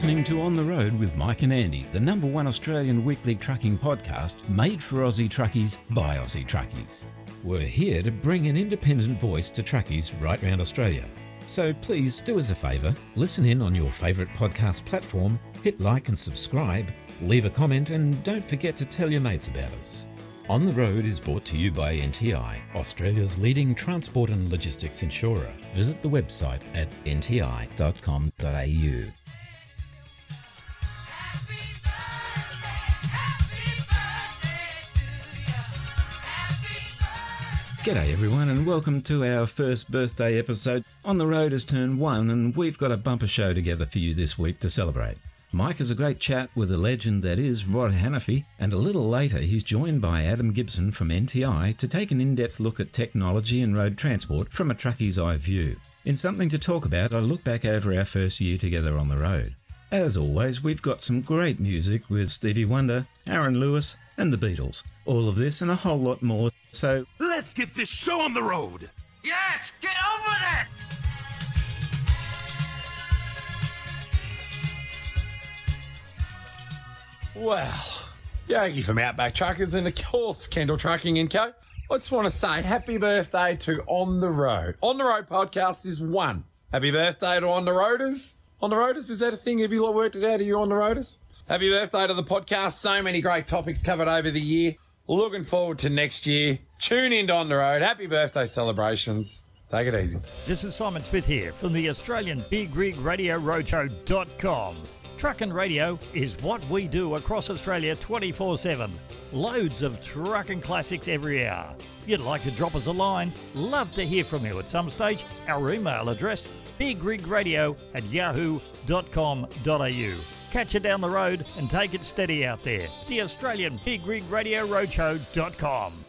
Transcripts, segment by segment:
listening to On the Road with Mike and Andy, the number one Australian weekly trucking podcast made for Aussie truckies by Aussie truckies. We're here to bring an independent voice to truckies right around Australia. So please do us a favour, listen in on your favourite podcast platform, hit like and subscribe, leave a comment, and don't forget to tell your mates about us. On the Road is brought to you by NTI, Australia's leading transport and logistics insurer. Visit the website at nti.com.au. G'day everyone and welcome to our first birthday episode. On the Road has turned one and we've got a bumper show together for you this week to celebrate. Mike has a great chat with a legend that is Rod Hannifey, and a little later he's joined by Adam Gibson from NTI to take an in depth look at technology and road transport from a truckie's eye view. In something to talk about, I look back over our first year together on the road. As always, we've got some great music with Stevie Wonder, Aaron Lewis, and the Beatles. All of this and a whole lot more. So Let's get this show on the road. Yes, get over with it! Well, Yogi from Outback Truckers and of course Kendall Trucking and Co. I just want to say happy birthday to On the Road. On the Road podcast is one. Happy birthday to On the Roaders. On the Roaders, is that a thing? Have you lot worked it out? Are you on the Roaders? Happy birthday to the podcast. So many great topics covered over the year. Looking forward to next year. Tune in to On the Road. Happy birthday celebrations. Take it easy. This is Simon Smith here from the Australian Big Rig Radio Roadshow.com. Truck and radio is what we do across Australia 24 7. Loads of trucking classics every hour. If you'd like to drop us a line, love to hear from you at some stage. Our email address bigrigradio at yahoo.com.au. Catch you down the road and take it steady out there. The Australian Big Rig Radio Roadshow.com.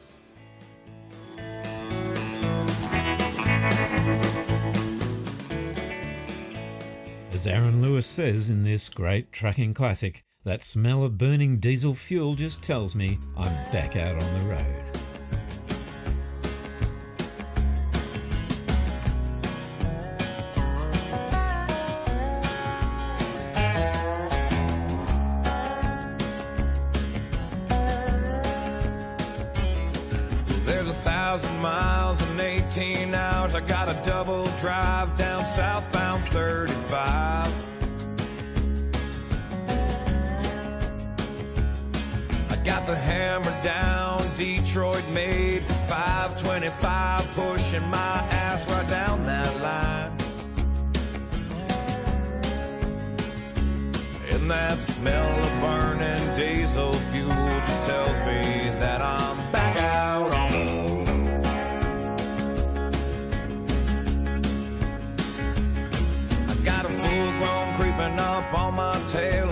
As Aaron Lewis says in this great trucking classic, that smell of burning diesel fuel just tells me I'm back out on the road. Pushing my ass right down that line. And that smell of burning diesel fuel just tells me that I'm back out on the. I got a full grown creeping up on my tail,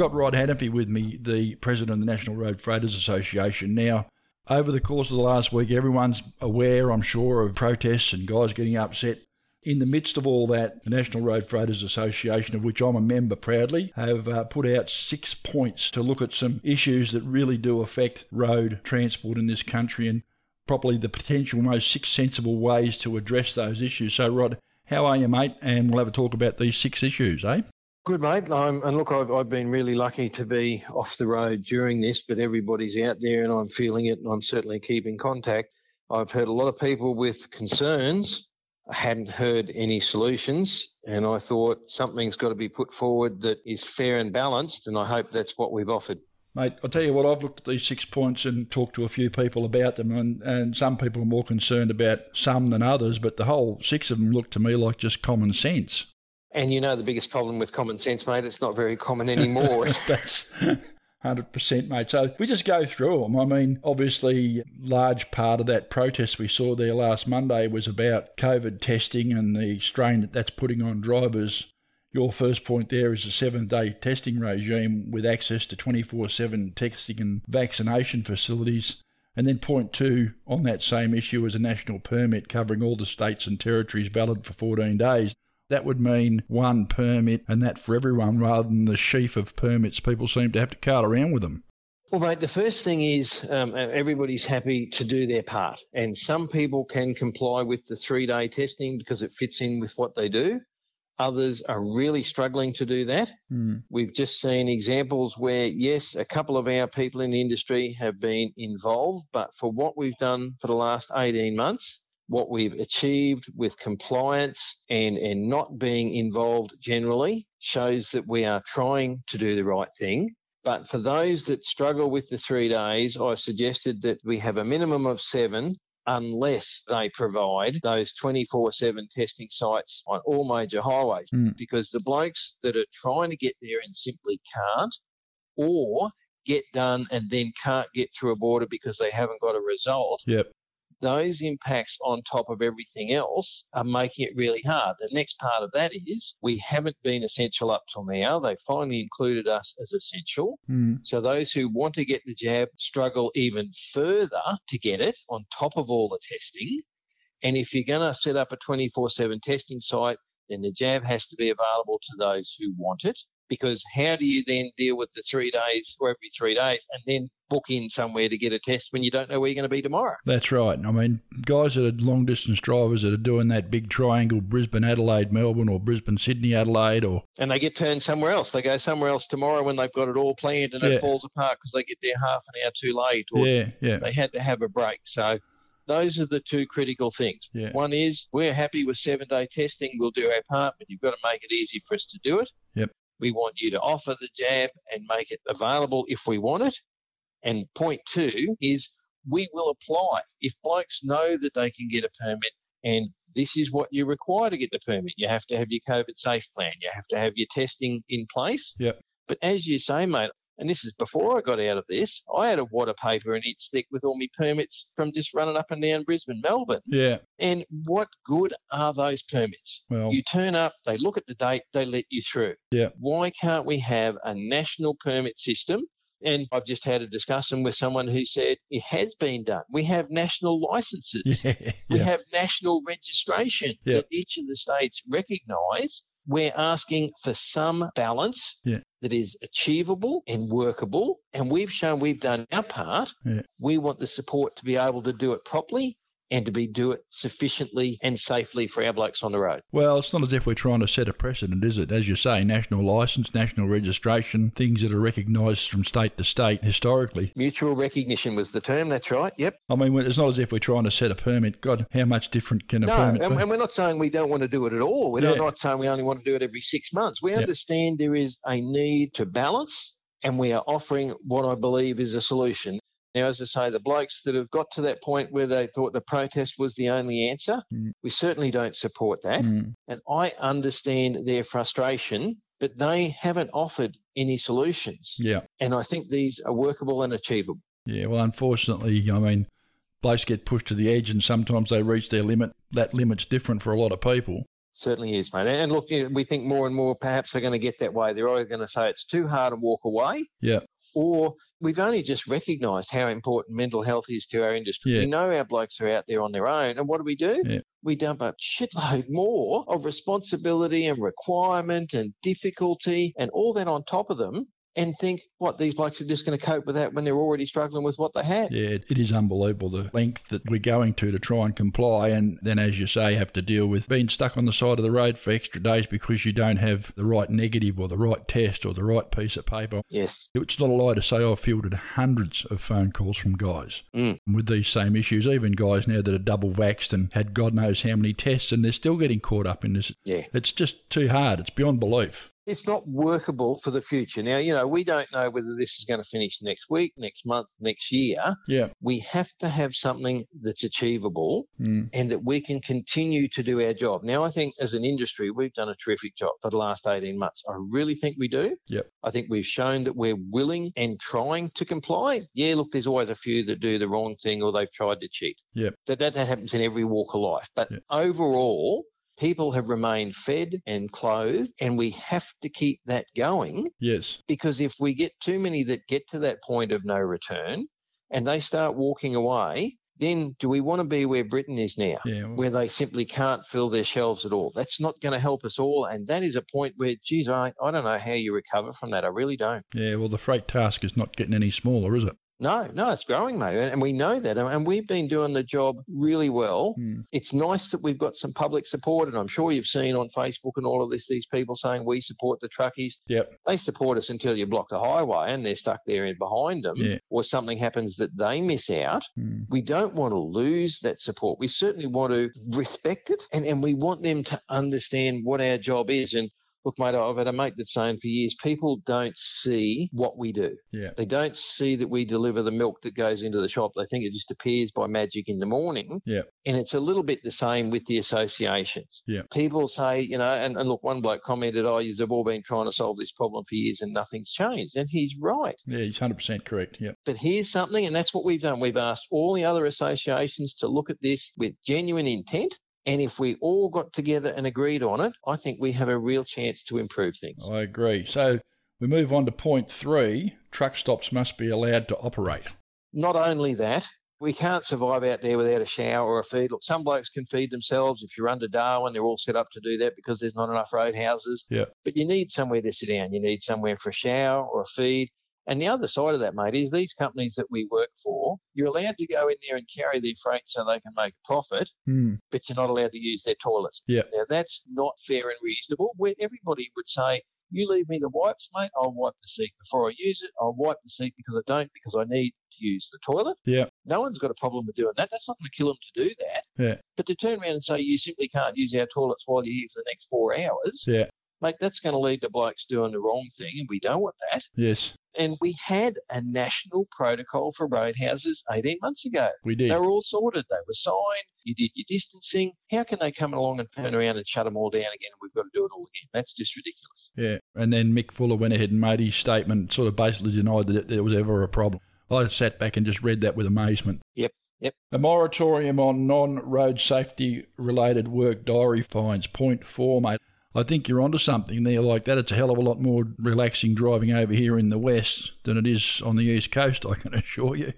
got Rod Hannifey with me, the president of the National Road Freighters Association. Now, over the course of the last week, everyone's aware, I'm sure, of protests and guys getting upset. In the midst of all that, the National Road Freighters Association, of which I'm a member proudly, have uh, put out six points to look at some issues that really do affect road transport in this country and probably the potential most six sensible ways to address those issues. So, Rod, how are you, mate? And we'll have a talk about these six issues, eh? Good, mate. And look, I've, I've been really lucky to be off the road during this, but everybody's out there and I'm feeling it and I'm certainly keeping contact. I've heard a lot of people with concerns. I hadn't heard any solutions, and I thought something's got to be put forward that is fair and balanced, and I hope that's what we've offered. Mate, I'll tell you what, I've looked at these six points and talked to a few people about them, and, and some people are more concerned about some than others, but the whole six of them look to me like just common sense. And you know the biggest problem with common sense, mate, it's not very common anymore. That's 100%, mate. So we just go through them. I mean, obviously, large part of that protest we saw there last Monday was about COVID testing and the strain that that's putting on drivers. Your first point there is a seven day testing regime with access to 24 7 testing and vaccination facilities. And then point two on that same issue is a national permit covering all the states and territories valid for 14 days. That would mean one permit and that for everyone rather than the sheaf of permits people seem to have to cart around with them. Well, mate, the first thing is um, everybody's happy to do their part. And some people can comply with the three day testing because it fits in with what they do. Others are really struggling to do that. Mm. We've just seen examples where, yes, a couple of our people in the industry have been involved, but for what we've done for the last 18 months, what we've achieved with compliance and, and not being involved generally shows that we are trying to do the right thing. But for those that struggle with the three days, I've suggested that we have a minimum of seven unless they provide those 24 7 testing sites on all major highways. Mm. Because the blokes that are trying to get there and simply can't, or get done and then can't get through a border because they haven't got a result, Yep. Those impacts on top of everything else are making it really hard. The next part of that is we haven't been essential up till now. They finally included us as essential. Mm. So those who want to get the jab struggle even further to get it on top of all the testing. And if you're going to set up a 24 7 testing site, then the jab has to be available to those who want it. Because how do you then deal with the three days or every three days and then book in somewhere to get a test when you don't know where you're going to be tomorrow? That's right. I mean, guys that are long distance drivers that are doing that big triangle Brisbane, Adelaide, Melbourne, or Brisbane, Sydney, Adelaide, or. And they get turned somewhere else. They go somewhere else tomorrow when they've got it all planned and Yeah. it falls apart because they get there half an hour too late or Yeah, yeah. they had to have a break. So those are the two critical things. Yeah. One is we're happy with seven day testing. We'll do our part, but you've got to make it easy for us to do it. Yep. We want you to offer the jab and make it available if we want it. And point two is we will apply. If blokes know that they can get a permit and this is what you require to get the permit, you have to have your COVID safe plan, you have to have your testing in place. Yep. But as you say, mate, and this is before I got out of this, I had a water paper an inch thick with all my permits from just running up and down Brisbane, Melbourne. Yeah. And what good are those permits? Well, You turn up, they look at the date, they let you through. Yeah. Why can't we have a national permit system? And I've just had a discussion with someone who said it has been done. We have national licenses. yeah. We have national registration Yeah. that each of the states recognise. We're asking for some balance Yeah. that is achievable and workable. And we've shown we've done our part. Yeah. We want the support to be able to do it properly and to be do it sufficiently and safely for our blokes on the road. Well, it's not as if we're trying to set a precedent, is it? As you say, national licence, national registration, things that are recognised from state to state historically. Mutual recognition was the term. That's right. Yep. I mean, it's not as if we're trying to set a permit. God, how much different can a No, permit and, be? and we're not saying we don't want to do it at all. We're Yeah. not- not saying we only want to do it every six months. We Yeah. understand there is a need to balance, and we are offering what I believe is a solution. Now, as I say, the blokes that have got to that point where they thought the protest was the only answer, Mm. we certainly don't support that. Mm. And I understand their frustration, but they haven't offered any solutions. Yeah. And I think these are workable and achievable. Yeah, well, unfortunately, I mean, blokes get pushed to the edge and sometimes they reach their limit. That limit's different for a lot of people. Certainly is, mate. And look, you know, we think more and more perhaps they're going to get that way. They're either going to say it's too hard and walk away, Yeah. Or we've only just recognised how important mental health is to our industry. Yeah. We know our blokes are out there on their own, and what do we do? Yeah. We dump a shitload more of responsibility and requirement and difficulty and all that on top of them, and think what these blokes are just going to cope with that when they're already struggling with what they had. Yeah, it is unbelievable the length that we're going to to try and comply, and then, as you say, have to deal with being stuck on the side of the road for extra days because you don't have the right negative or the right test or the right piece of paper. Yes. It's not a lie to say I've fielded hundreds of phone calls from guys Mm. with these same issues, even guys now that are double vaxxed and had God knows how many tests, and they're still getting caught up in this. Yeah. It's just too hard. It's beyond belief. It's not workable for the future. Now, you know, we don't know whether this is going to finish next week, next month, next year. Yeah. We have to have something that's achievable Mm. and that we can continue to do our job. Now, I think as an industry, we've done a terrific job for the last 18 months. I really think we do. Yep. I think we've shown that we're willing and trying to comply. Yeah, look, there's always a few that do the wrong thing or they've tried to cheat. Yep. That, that, that happens in every walk of life. But Yep. overall, people have remained fed and clothed, and we have to keep that going Yes. because if we get too many that get to that point of no return and they start walking away, then do we want to be where Britain is now? Yeah. well, Where they simply can't fill their shelves at all. That's not going to help us all. And that is a point where, geez, I, I don't know how you recover from that. I really don't. yeah. Well, the freight task is not getting any smaller, is it? No, no, it's growing, mate. And we know that. And we've been doing the job really well. Hmm. It's nice that we've got some public support. And I'm sure you've seen on Facebook and all of this, these people saying we support the truckies. Yep. They support us until you block the highway and they're stuck there in behind them, Yeah. or something happens that they miss out. Hmm. We don't want to lose that support. We certainly want to respect it and, and we want them to understand what our job is. And look, mate, I've had a mate that's saying for years people don't see what we do. Yeah. They don't see that we deliver the milk that goes into the shop. They think it just appears by magic in the morning. Yeah. And it's a little bit the same with the associations. Yeah. People say, you know, and, and look, one bloke commented, oh, you've all been trying to solve this problem for years and nothing's changed. And he's right. Yeah. He's hundred percent correct. Yep. But here's something, and that's what we've done. We've asked all the other associations to look at this with genuine intent. And if we all got together and agreed on it, I think we have a real chance to improve things. I agree. So we move on to point three. Truck stops must be allowed to operate. Not only that, we can't survive out there without a shower or a feed. Look, some blokes can feed themselves. If you're under Darwin, they're all set up to do that because there's not enough roadhouses. Yeah. But you need somewhere to sit down. You need somewhere for a shower or a feed. And the other side of that, mate, is these companies that we work for, you're allowed to go in there and carry their freight so they can make a profit, Hmm. but you're not allowed to use their toilets. Yeah. Now, that's not fair and reasonable. Where everybody would say, you leave me the wipes, mate, I'll wipe the seat before I use it. I'll wipe the seat because I don't, because I need to use the toilet. Yeah. No one's got a problem with doing that. That's not going to kill them to do that. Yeah. But to turn around and say you simply can't use our toilets while you're here for the next four hours, Yeah. Mate, that's going to lead to blokes doing the wrong thing, and we don't want that. Yes. And we had a national protocol for roadhouses 18 months ago. We did. They were all sorted. They were signed. You did your distancing. How can they come along and turn around and shut them all down again? And we've got to do it all again. That's just ridiculous. Yeah. And then Mick Fuller went ahead and made his statement, sort of basically denied that there was ever a problem. I sat back and just read that with amazement. Yep. Yep. A moratorium on non road safety related work diary fines. Point four, mate. I think you're onto something there like that. It's a hell of a lot more relaxing driving over here in the west than it is on the east coast, I can assure you.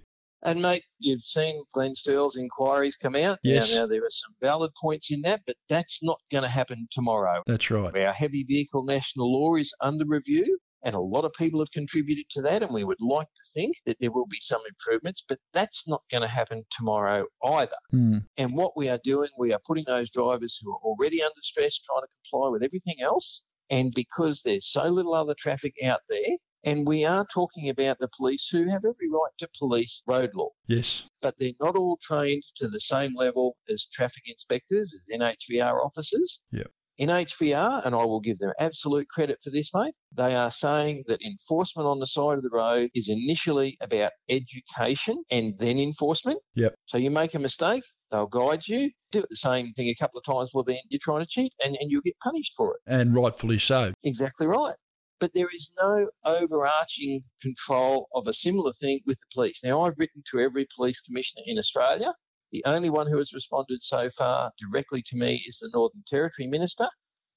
And mate, you've seen Glenn Sterle's inquiries come out. Yes. Now, now there are some valid points in that, but that's not going to happen tomorrow. That's right. Our heavy vehicle national law is under review, and a lot of people have contributed to that, and we would like to think that there will be some improvements, but that's not going to happen tomorrow either. Hmm. And what we are doing, we are putting those drivers who are already under stress trying to comply with everything else. And because there's so little other traffic out there, and we are talking about the police who have every right to police road law, Yes. but they're not all trained to the same level as traffic inspectors, as NHVR officers. Yep. NHVR, and I will give them absolute credit for this, mate, they are saying that enforcement on the side of the road is initially about education and then enforcement. Yep. So you make a mistake, they'll guide you, do it the same thing a couple of times, well, then you're trying to cheat and, and you'll get punished for it. And rightfully so. Exactly right. But there is no overarching control of a similar thing with the police. Now, I've written to every police commissioner in Australia, The only one who has responded so far directly to me is the Northern Territory Minister.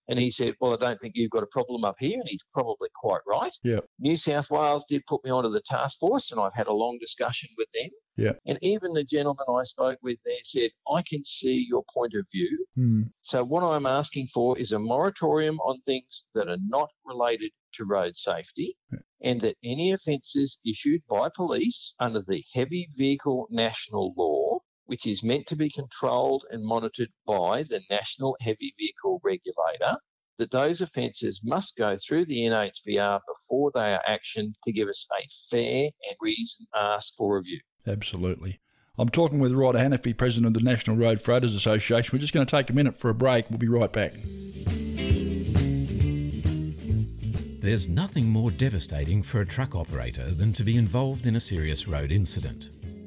And he said, Well, I don't think you've got a problem up here. And he's probably quite right. Yeah. New South Wales did put me onto the task force, and I've had a long discussion with them. Yeah. And even the gentleman I spoke with there said, I can see your point of view. Hmm. So, what I'm asking for is a moratorium on things that are not related to road safety, and that any offences issued by police under the Heavy Vehicle National Law, which is meant to be controlled and monitored by the National Heavy Vehicle Regulator, that those offences must go through the NHVR before they are actioned to give us a fair and reason asked for review. Absolutely. I'm talking with Rod Hannifey, President of the National Road Freighters Association. We're just going to take a minute for a break. We'll be right back. There's nothing more devastating for a truck operator than to be involved in a serious road incident.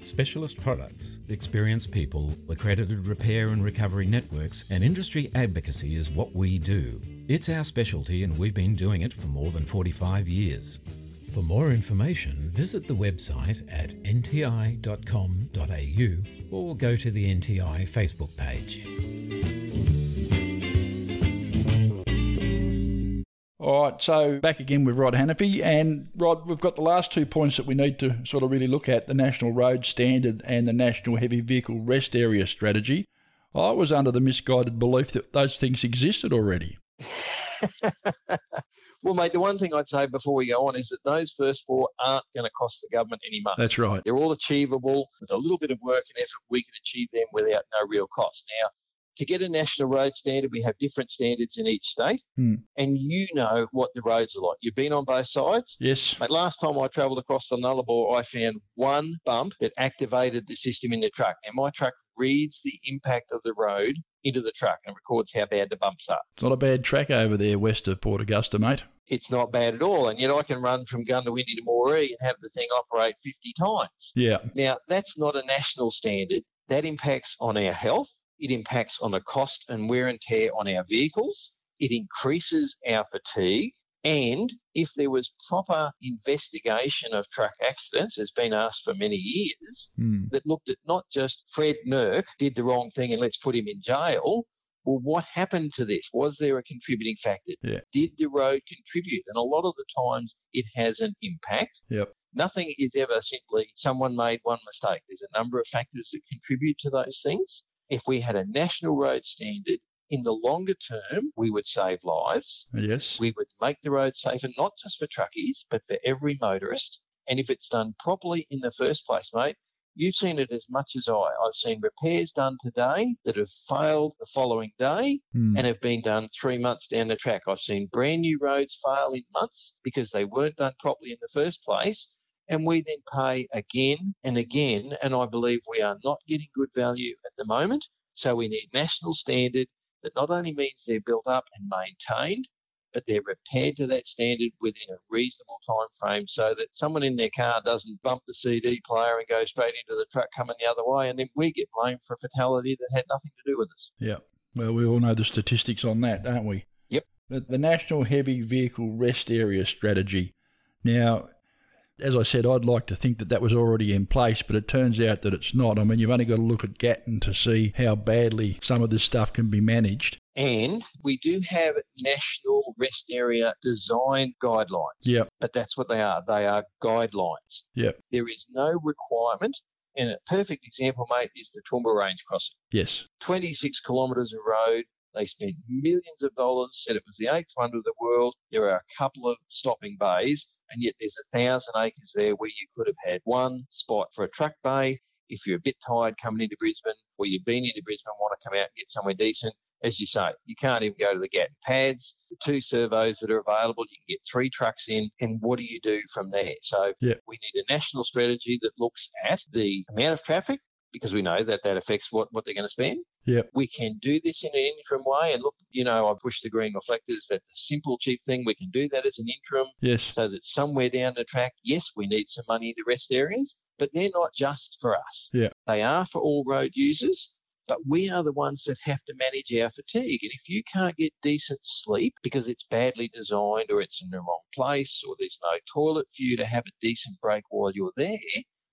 Specialist products, experienced people, accredited repair and recovery networks, and industry advocacy is what we do. It's our specialty, and we've been doing it for more than 45 years. For more information, visit the website at nti.com.au or go to the NTI Facebook page. All right, so back again with Rod Hannifey. And Rod, we've got the last two points that we need to sort of really look at the National Road Standard and the National Heavy Vehicle Rest Area Strategy. I was under the misguided belief that those things existed already. well, mate, the one thing I'd say before we go on is that those first four aren't going to cost the government any money. That's right. They're all achievable. With a little bit of work and effort, we can achieve them without no real cost. Now, to get a national road standard, we have different standards in each state, Hmm. and you know what the roads are like. You've been on both sides. Yes. Mate, last time I travelled across the Nullarbor, I found one bump that activated the system in the truck. And my truck reads the impact of the road into the truck and records how bad the bumps are. It's not a bad track over there west of Port Augusta, mate. It's not bad at all. And yet I can run from Goondiwindi to Moree and have the thing operate 50 times. Yeah. Now, that's not a national standard. That impacts on our health. It impacts on the cost and wear and tear on our vehicles. It increases our fatigue. And if there was proper investigation of truck accidents, has been asked for many years, Hmm. that looked at not just Fred Nerk did the wrong thing and let's put him in jail. Well, what happened to this? Was there a contributing factor? Yeah. Did the road contribute? And a lot of the times it has an impact. Yep. Nothing is ever simply someone made one mistake. There's a number of factors that contribute to those things. If we had a national road standard, in the longer term, we would save lives. Yes. We would make the road safer, not just for truckies, but for every motorist. And if it's done properly in the first place, mate, you've seen it as much as I. I've seen repairs done today that have failed the following day Hmm. and have been done three months down the track. I've seen brand new roads fail in months because they weren't done properly in the first place. And we then pay again and again. And I believe we are not getting good value at the moment. So we need national standard that not only means they're built up and maintained, but they're repaired to that standard within a reasonable time frame so that someone in their car doesn't bump the CD player and go straight into the truck coming the other way and then we get blamed for a fatality that had nothing to do with us. Yeah. Well, we all know the statistics on that, don't we? Yep. The, the National Heavy Vehicle Rest Area Strategy. Now, as I said, I'd like to think that that was already in place, but it turns out that it's not. I mean, you've only got to look at Gatton to see how badly some of this stuff can be managed. And we do have national rest area design guidelines. Yep. But that's what they are. They are guidelines. Yep. There is no requirement. And a perfect example, mate, is the Toowoomba Range crossing. Yes. 26 kilometres of road. They spent millions of dollars, said it was the eighth wonder of the world. There are a couple of stopping bays, and yet there's a thousand acres there where you could have had one spot for a truck bay. If you're a bit tired coming into Brisbane, or you've been into Brisbane, and want to come out and get somewhere decent, as you say, you can't even go to the Gatton pads. The two servos that are available, you can get three trucks in, and what do you do from there? So Yeah. we need a national strategy that looks at the amount of traffic, because we know that that affects what, what they're going to spend. Yep. We can do this in an interim way. And look, you know, I push the green reflectors. That's a simple, cheap thing. We can do that as an interim Yes. so that somewhere down the track, yes, we need some money to rest areas, but they're not just for us. Yeah. They are for all road users, but we are the ones that have to manage our fatigue. And if you can't get decent sleep because it's badly designed or it's in the wrong place or there's no toilet for you to have a decent break while you're there,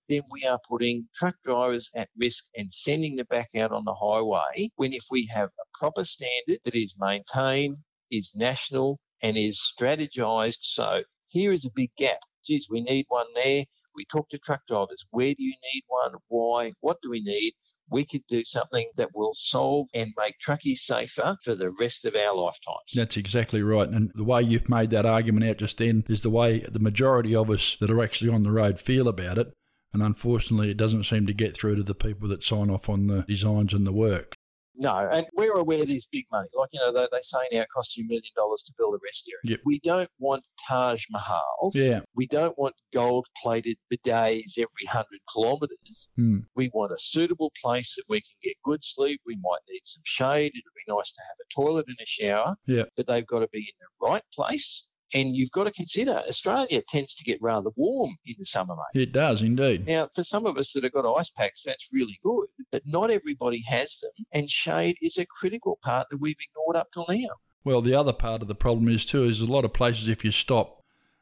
then we are putting truck drivers at risk and sending them back out on the highway when if we have a proper standard that is maintained, is national and is strategized. So here is a big gap. Geez, we need one there. We talk to truck drivers. Where do you need one? Why? What do we need? We could do something that will solve and make truckies safer for the rest of our lifetimes. That's exactly right. And the way you've made that argument out just then is the way the majority of us that are actually on the road feel about it. And unfortunately, it doesn't seem to get through to the people that sign off on the designs and the work. No, and we're aware there's big money. Like, you know, they, they say now it costs you a million dollars to build a rest area. Yep. We don't want Taj Mahals. Yeah. We don't want gold plated bidets every 100 kilometres. Hmm. We want a suitable place that we can get good sleep. We might need some shade. It'd be nice to have a toilet and a shower, Yeah. but they've got to be in the right place. And you've got to consider Australia tends to get rather warm in the summer, mate. It does indeed. Now, for some of us that have got ice packs, that's really good, but not everybody has them, and shade is a critical part that we've ignored up till now. Well, the other part of the problem is too is a lot of places if you stop.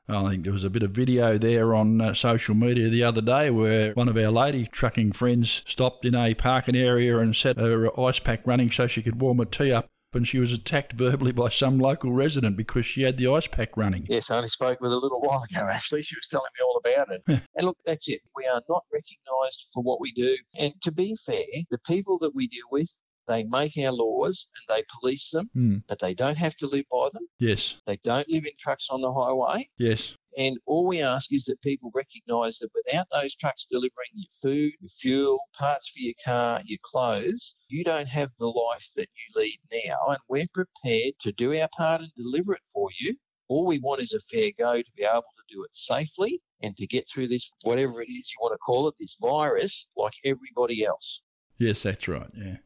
I think there was a bit of video there on uh, social media the other day where one of our lady trucking friends stopped in a parking area and set her ice pack running so she could warm her tea up, and she was attacked verbally by some local resident because she had the ice pack running. Yes, I only spoke with her a little while ago, actually. She was telling me all about it. and look, that's it. We are not recognised for what we do. And to be fair, the people that we deal with, they make our laws and they police them, Hmm. but they don't have to live by them. Yes, They don't live in trucks on the highway. yes, And all we ask is that people recognise that without those trucks delivering your food, your fuel, parts for your car, your clothes, you don't have the life that you lead now. And we're prepared to do our part and deliver it for you. All we want is a fair go to be able to do it safely and to get through this, whatever it is you want to call it, this virus, like everybody else. yes, that's right, yeah.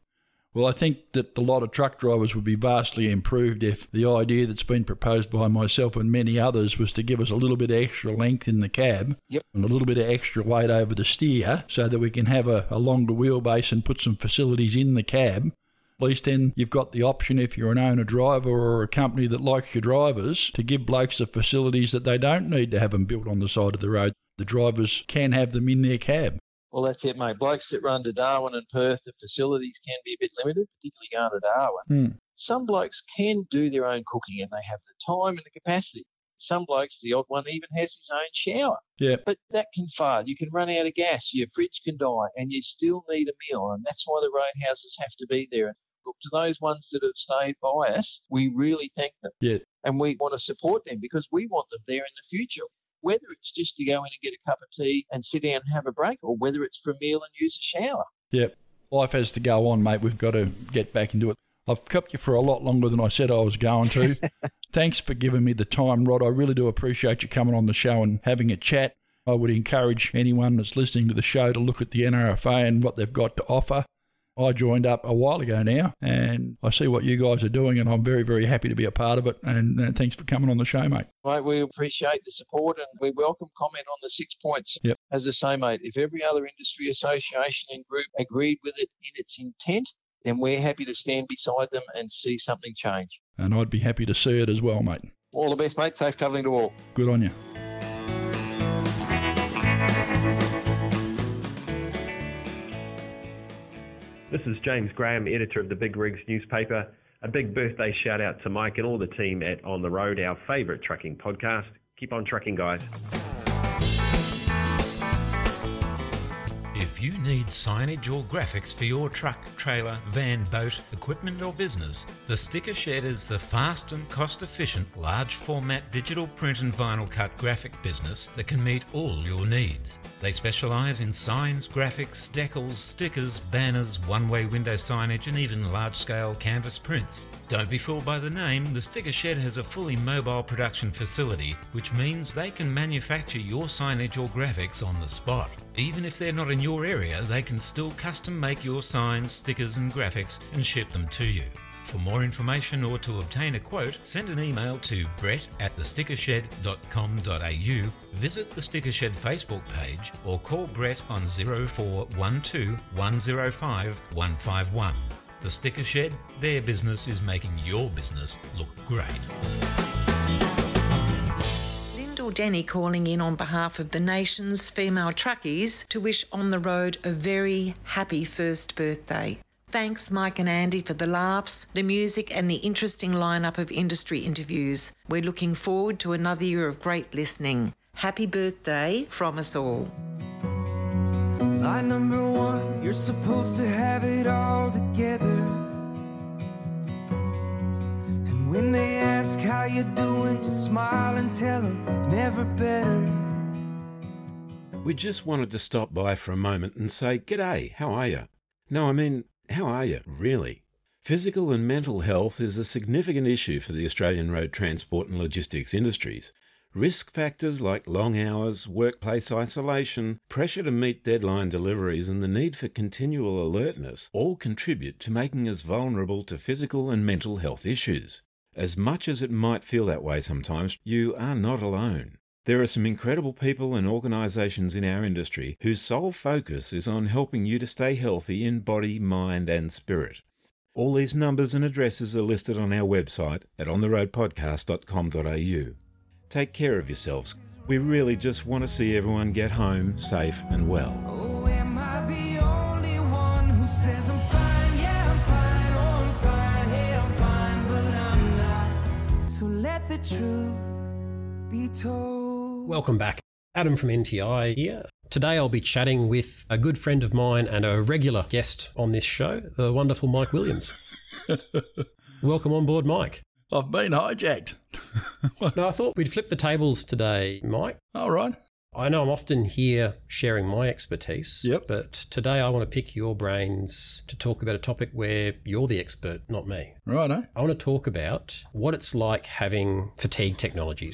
Well, I think that a lot of truck drivers would be vastly improved if the idea that's been proposed by myself and many others was to give us a little bit of extra length in the cab Yep. and a little bit of extra weight over the steer so that we can have a, a longer wheelbase and put some facilities in the cab. At least then you've got the option if you're an owner driver or a company that likes your drivers to give blokes the facilities that they don't need to have them built on the side of the road. The drivers can have them in their cab. Well, that's it, mate. Blokes that run to Darwin and Perth, the facilities can be a bit limited, particularly going to Darwin. Hmm. Some blokes can do their own cooking and they have the time and the capacity. Some blokes, the odd one, even has his own shower. Yeah. But that can fail. You can run out of gas, your fridge can die, and you still need a meal. And that's why the roadhouses have to be there. Look, to those ones that have stayed by us, we really thank them. Yeah. And we want to support them because we want them there in the future whether it's just to go in and get a cup of tea and sit down and have a break, or whether it's for a meal and use a shower. Yep. Life has to go on, mate. We've got to get back into it. I've kept you for a lot longer than I said I was going to. Thanks for giving me the time, Rod. I really do appreciate you coming on the show and having a chat. I would encourage anyone that's listening to the show to look at the NRFA and what they've got to offer. I joined up a while ago now, and I see what you guys are doing, and I'm very, very happy to be a part of it. And uh, thanks for coming on the show, mate. Mate, we appreciate the support and we welcome comment on the six points. Yep. As I say, mate, if every other industry association and group agreed with it in its intent, then we're happy to stand beside them and see something change. And I'd be happy to see it as well, mate. All the best, mate. Safe travelling to all. Good on you. This is James Graham, editor of the Big Rigs newspaper. A big birthday shout out to Mike and all the team at On the Road, our favourite trucking podcast. Keep on trucking, guys. If you need signage or graphics for your truck, trailer, van, boat, equipment, or business, the Sticker Shed is the fast and cost efficient large format digital print and vinyl cut graphic business that can meet all your needs. They specialise in signs, graphics, decals, stickers, banners, one way window signage, and even large scale canvas prints. Don't be fooled by the name, the Sticker Shed has a fully mobile production facility, which means they can manufacture your signage or graphics on the spot. Even if they're not in your area, they can still custom make your signs, stickers, and graphics and ship them to you. For more information or to obtain a quote, send an email to brett at thestickershed.com.au, visit the Sticker Shed Facebook page, or call Brett on 0412 105 151. The Sticker Shed, their business is making your business look great. Lyndall Denny calling in on behalf of the nation's female truckies to wish On the Road a very happy first birthday. Thanks, Mike and Andy, for the laughs, the music, and the interesting lineup of industry interviews. We're looking forward to another year of great listening. Happy birthday from us all. Line number one, you're supposed to have it all together. You doing, just smile and tell them never better. We just wanted to stop by for a moment and say, G'day, how are you? No, I mean, how are you, really? Physical and mental health is a significant issue for the Australian road transport and logistics industries. Risk factors like long hours, workplace isolation, pressure to meet deadline deliveries, and the need for continual alertness all contribute to making us vulnerable to physical and mental health issues. As much as it might feel that way sometimes, you are not alone. There are some incredible people and organisations in our industry whose sole focus is on helping you to stay healthy in body, mind, and spirit. All these numbers and addresses are listed on our website at ontheroadpodcast.com.au. Take care of yourselves. We really just want to see everyone get home safe and well. Oh, let the truth be told. Welcome back. Adam from NTI here. Today I'll be chatting with a good friend of mine and a regular guest on this show, the wonderful Mike Williams. Welcome on board, Mike. I've been hijacked. now, I thought we'd flip the tables today, Mike. All right. I know I'm often here sharing my expertise, Yep. but today I want to pick your brains to talk about a topic where you're the expert, not me. Righto. Eh? I want to talk about what it's like having fatigue technologies.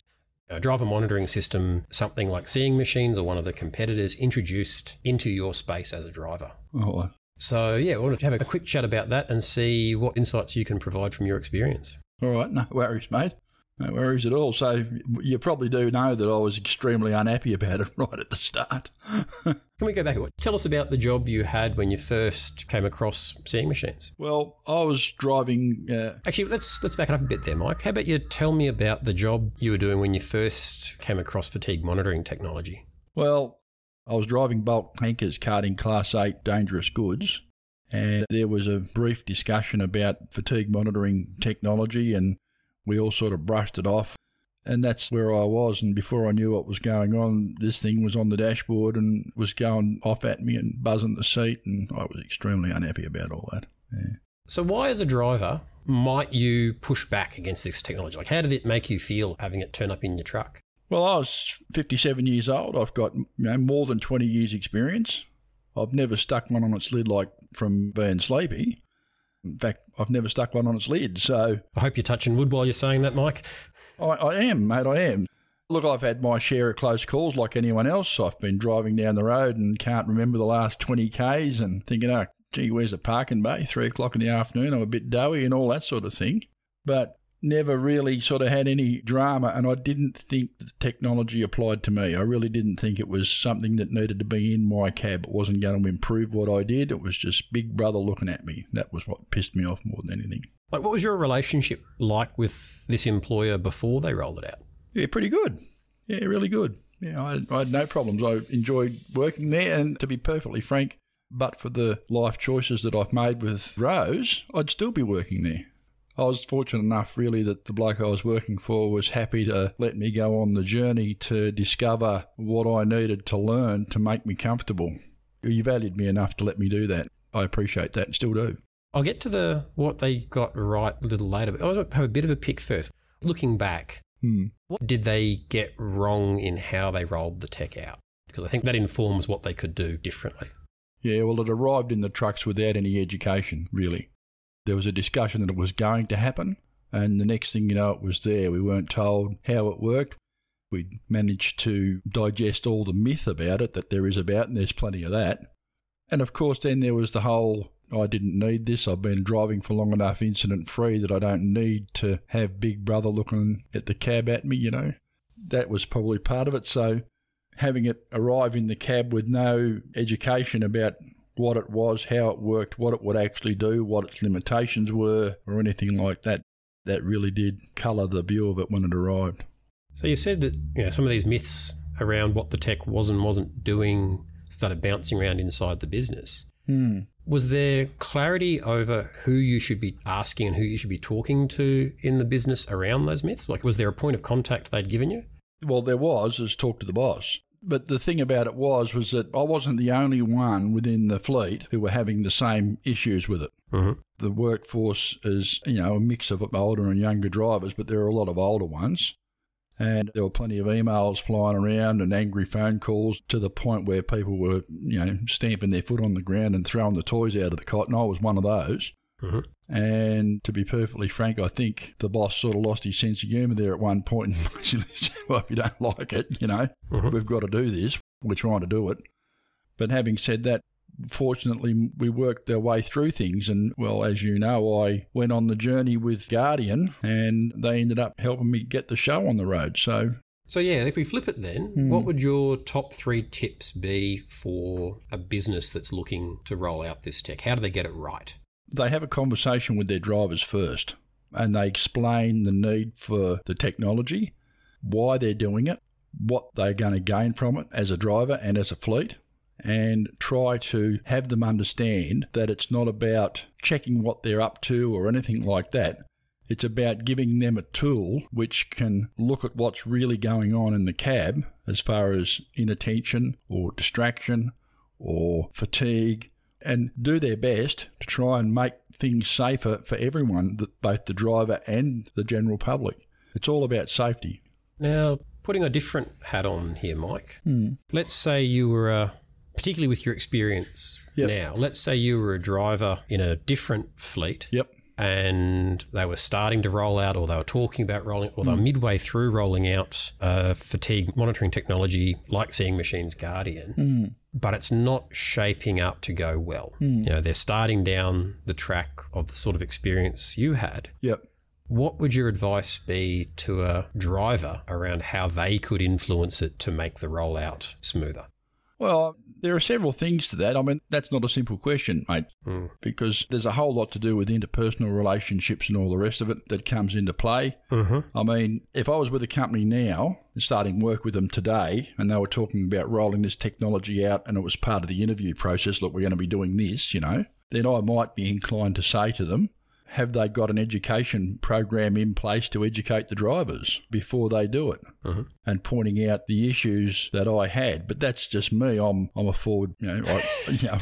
A driver monitoring system, something like seeing machines or one of the competitors introduced into your space as a driver. Oh, So, yeah, I want to have a quick chat about that and see what insights you can provide from your experience. all right. No worries, mate. No worries at all. So you probably do know that I was extremely unhappy about it right at the start. Can we go back? Tell us about the job you had when you first came across seeing machines. Well, I was driving. Uh, Actually, let's let's back it up a bit there, Mike. How about you tell me about the job you were doing when you first came across fatigue monitoring technology? well, I was driving bulk tankers carting Class 8 dangerous goods, and there was a brief discussion about fatigue monitoring technology, and we all sort of brushed it off. And that's where I was. And before I knew what was going on, this thing was on the dashboard and was going off at me and buzzing the seat. And I was extremely unhappy about all that. Yeah. So, why, as a driver, might you push back against this technology? Like, how did it make you feel having it turn up in your truck? Well, I was 57 years old. I've got you know, more than 20 years' experience. I've never stuck one on its lid like from being sleepy. In fact, I've never stuck one on its lid. So I hope you're touching wood while you're saying that, Mike. I, I am, mate, I am. Look, I've had my share of close calls like anyone else. I've been driving down the road and can't remember the last 20 Ks and thinking, oh, gee, where's the parking bay? Three o'clock in the afternoon, I'm a bit doughy and all that sort of thing. But never really sort of had any drama, and I didn't think the technology applied to me. I really didn't think it was something that needed to be in my cab. It wasn't going to improve what I did. It was just Big Brother looking at me. That was what pissed me off more than anything. Like, what was your relationship like with this employer before they rolled it out? Yeah, pretty good. Yeah, really good. Yeah, I, I had no problems. I enjoyed working there, and to be perfectly frank, but for the life choices that I've made with Rose, I'd still be working there. I was fortunate enough, really, that the bloke I was working for was happy to let me go on the journey to discover what I needed to learn to make me comfortable. You valued me enough to let me do that. I appreciate that and still do. I'll get to the what they got right a little later, but I want to have a bit of a pick first. Looking back, Hmm. what did they get wrong in how they rolled the tech out? Because I think that informs what they could do differently. Yeah, well, it arrived in the trucks without any education, really. There was a discussion that it was going to happen, and the next thing you know, it was there. We weren't told how it worked. we'd managed to digest all the myth about it that there is about, and there's plenty of that. And of course, then there was the whole I didn't need this. I've been driving for long enough incident free that I don't need to have Big Brother looking at the cab at me, you know. That was probably part of it. So having it arrive in the cab with no education about what it was, how it worked, what it would actually do, what its limitations were, or anything like that, that really did colour the view of it when it arrived. So you said that you know, some of these myths around what the tech was and wasn't doing started bouncing around inside the business. Hmm. Was there clarity over who you should be asking and who you should be talking to in the business around those myths? Like, was there a point of contact they'd given you? Well, there was, as talk to the boss. But the thing about it was, was that I wasn't the only one within the fleet who were having the same issues with it. Mm-hmm. The workforce is, you know, a mix of older and younger drivers, but there are a lot of older ones. And there were plenty of emails flying around and angry phone calls to the point where people were, you know, stamping their foot on the ground and throwing the toys out of the cot. And I was one of those. Mm-hmm. And to be perfectly frank, I think the boss sort of lost his sense of humour there at one point and basically said, Well, if you don't like it, you know, Mhm. we've got to do this. We're trying to do it. But having said that, fortunately, we worked our way through things. And, well, as you know, I went on the journey with Guardian and they ended up helping me get the show on the road. So, So, yeah, if we flip it then, Hmm. what would your top three tips be for a business that's looking to roll out this tech? How do they get it right? They have a conversation with their drivers first and they explain the need for the technology, why they're doing it, what they're going to gain from it as a driver and as a fleet, and try to have them understand that it's not about checking what they're up to or anything like that. It's about giving them a tool which can look at what's really going on in the cab as far as inattention or distraction or fatigue and do their best to try and make things safer for everyone, both the driver and the general public. It's all about safety. Now, putting a different hat on here, Mike, Hmm. let's say you were a, particularly with your experience Yep. now, let's say you were a driver in a different fleet. Yep. And they were starting to roll out, or they were talking about rolling, or they Hmm. were midway through rolling out uh, fatigue monitoring technology like Seeing Machines Guardian, Hmm. But it's not shaping up to go well. Hmm. You know, they're starting down the track of the sort of experience you had. Yep. What would your advice be to a driver around how they could influence it to make the rollout smoother? Well, there are several things to that. I mean, that's not a simple question, mate, Hmm. because there's a whole lot to do with interpersonal relationships and all the rest of it that comes into play. Mm-hmm. I mean, if I was with a company now, and starting work with them today, and they were talking about rolling this technology out and it was part of the interview process, look, we're going to be doing this, you know, then I might be inclined to say to them, have they got an education program in place to educate the drivers before they do it? Mhm. And pointing out the issues that I had. But that's just me. I'm I'm a forward, you know, I, you know,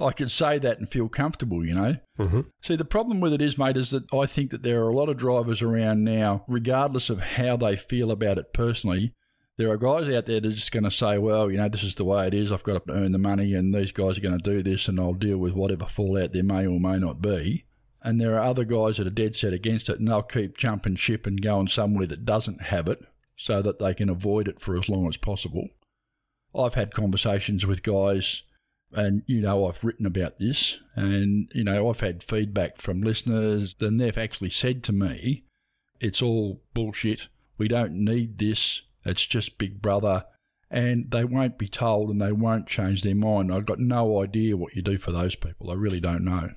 I can say that and feel comfortable, you know. Mm-hmm. See, the problem with it is, mate, is that I think that there are a lot of drivers around now, regardless of how they feel about it personally. There are guys out there that are just going to say, well, you know, this is the way it is. I've got to earn the money, and these guys are going to do this, and I'll deal with whatever fallout there may or may not be. And there are other guys that are dead set against it, and they'll keep jumping ship and going somewhere that doesn't have it so that they can avoid it for as long as possible. I've had conversations with guys and you know I've written about this, and you know I've had feedback from listeners, and they've actually said to me, "It's all bullshit. We don't need this. It's just Big Brother." And they won't be told, and they won't change their mind. I've got no idea what you do for those people. I really don't know.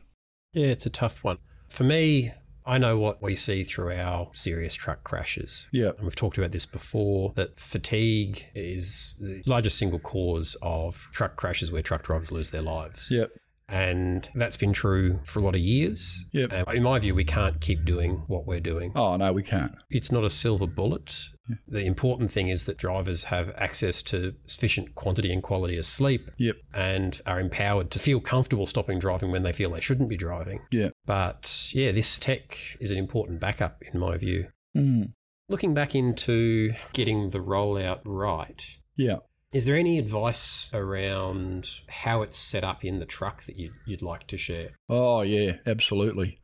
Yeah, it's a tough one. For me, I know what we see through our serious truck crashes. Yeah. And we've talked about this before that fatigue is the largest single cause of truck crashes where truck drivers lose their lives. Yep. And that's been true for a lot of years. Yep. And in my view, we can't keep doing what we're doing. Oh no, we can't. It's not a silver bullet. The important thing is that drivers have access to sufficient quantity and quality of sleep Yep. and are empowered to feel comfortable stopping driving when they feel they shouldn't be driving. Yeah. But yeah, this tech is an important backup in my view. Mm. Looking back into getting the rollout right, Yeah. Is there any advice around how it's set up in the truck that you'd, you'd like to share? Oh, yeah, absolutely.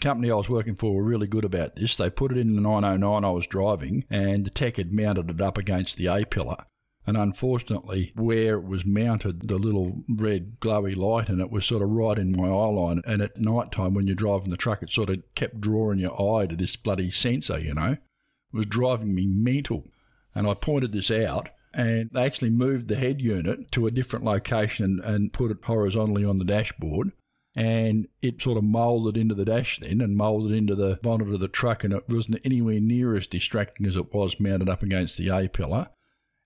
company I was working for were really good about this. They put it in the 909 I was driving, and the tech had mounted it up against the A pillar. And unfortunately, where it was mounted, the little red glowy light and it was sort of right in my eye line. And at night time, when you're driving the truck, it sort of kept drawing your eye to this bloody sensor, you know. It was driving me mental. And I pointed this out, and they actually moved the head unit to a different location and put it horizontally on the dashboard and it sort of moulded into the dash then and moulded into the bonnet of the truck and it wasn't anywhere near as distracting as it was mounted up against the A pillar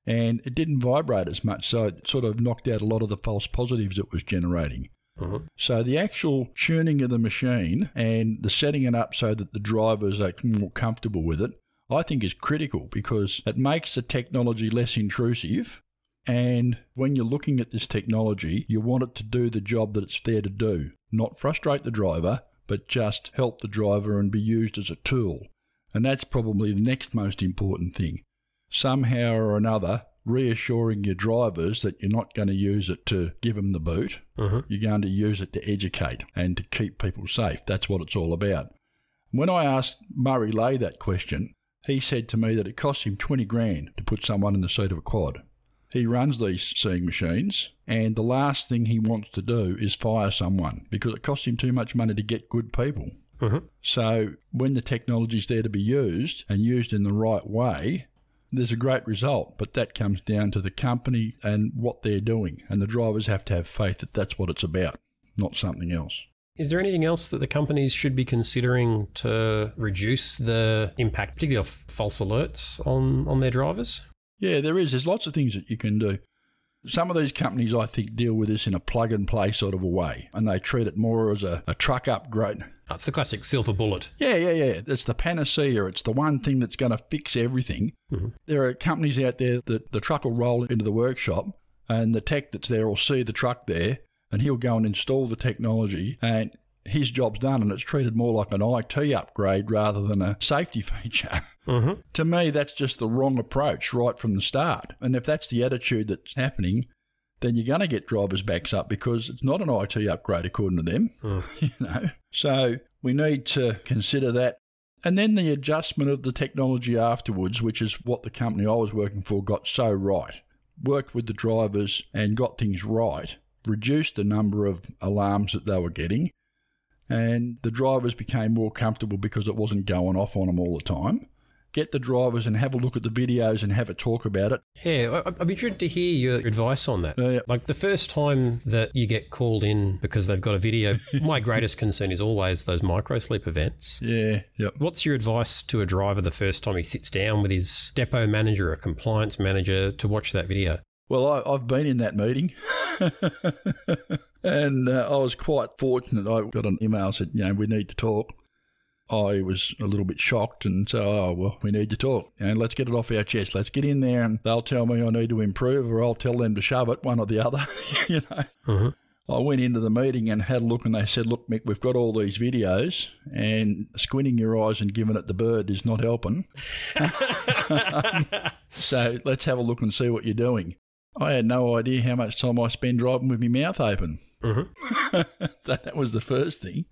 and it didn't vibrate as much so it sort of knocked out a lot of the false positives it was generating. Mm-hmm. So the actual tuning of the machine and the setting it up so that the drivers are more comfortable with it, I think is critical because it makes the technology less intrusive and when you're looking at this technology, you want it to do the job that it's there to do, not frustrate the driver, but just help the driver and be used as a tool. And that's probably the next most important thing. Somehow or another, reassuring your drivers that you're not going to use it to give them the boot, mm-hmm. you're going to use it to educate and to keep people safe. That's what it's all about. When I asked Murray Lay that question, he said to me that it costs him 20 grand to put someone in the seat of a quad. He runs these seeing machines, and the last thing he wants to do is fire someone because it costs him too much money to get good people. Mm-hmm. So, when the technology is there to be used and used in the right way, there's a great result. But that comes down to the company and what they're doing, and the drivers have to have faith that that's what it's about, not something else. Is there anything else that the companies should be considering to reduce the impact, particularly of false alerts on, on their drivers? Yeah, there is. There's lots of things that you can do. Some of these companies, I think, deal with this in a plug and play sort of a way, and they treat it more as a, a truck upgrade. That's the classic silver bullet. Yeah, yeah, yeah. It's the panacea. It's the one thing that's going to fix everything. Mm-hmm. There are companies out there that the truck will roll into the workshop, and the tech that's there will see the truck there, and he'll go and install the technology, and his job's done, and it's treated more like an IT upgrade rather than a safety feature. Mm-hmm. To me, that's just the wrong approach right from the start. And if that's the attitude that's happening, then you're going to get drivers' backs up because it's not an IT upgrade according to them. you know, so we need to consider that. And then the adjustment of the technology afterwards, which is what the company I was working for got so right. Worked with the drivers and got things right, reduced the number of alarms that they were getting, and the drivers became more comfortable because it wasn't going off on them all the time. Get the drivers and have a look at the videos and have a talk about it. Yeah, I- I'd be interested to hear your advice on that. Like the first time that you get called in because they've got a video, my greatest concern is always those micro sleep events. Yeah, yep. What's your advice to a driver the first time he sits down with his depot manager or compliance manager to watch that video? Well, I, I've been in that meeting, and uh, I was quite fortunate. I got an email said, you know, we need to talk. I was a little bit shocked and so, oh, well, we need to talk and let's get it off our chest. Let's get in there and they'll tell me I need to improve or I'll tell them to shove it, one or the other, you know. I went into the meeting and had a look and they said, look, Mick, we've got all these videos and squinting your eyes and giving it the bird is not helping. so let's have a look and see what you're doing. I had no idea how much time I spend driving with my mouth open. that, mm-hmm. that was the first thing.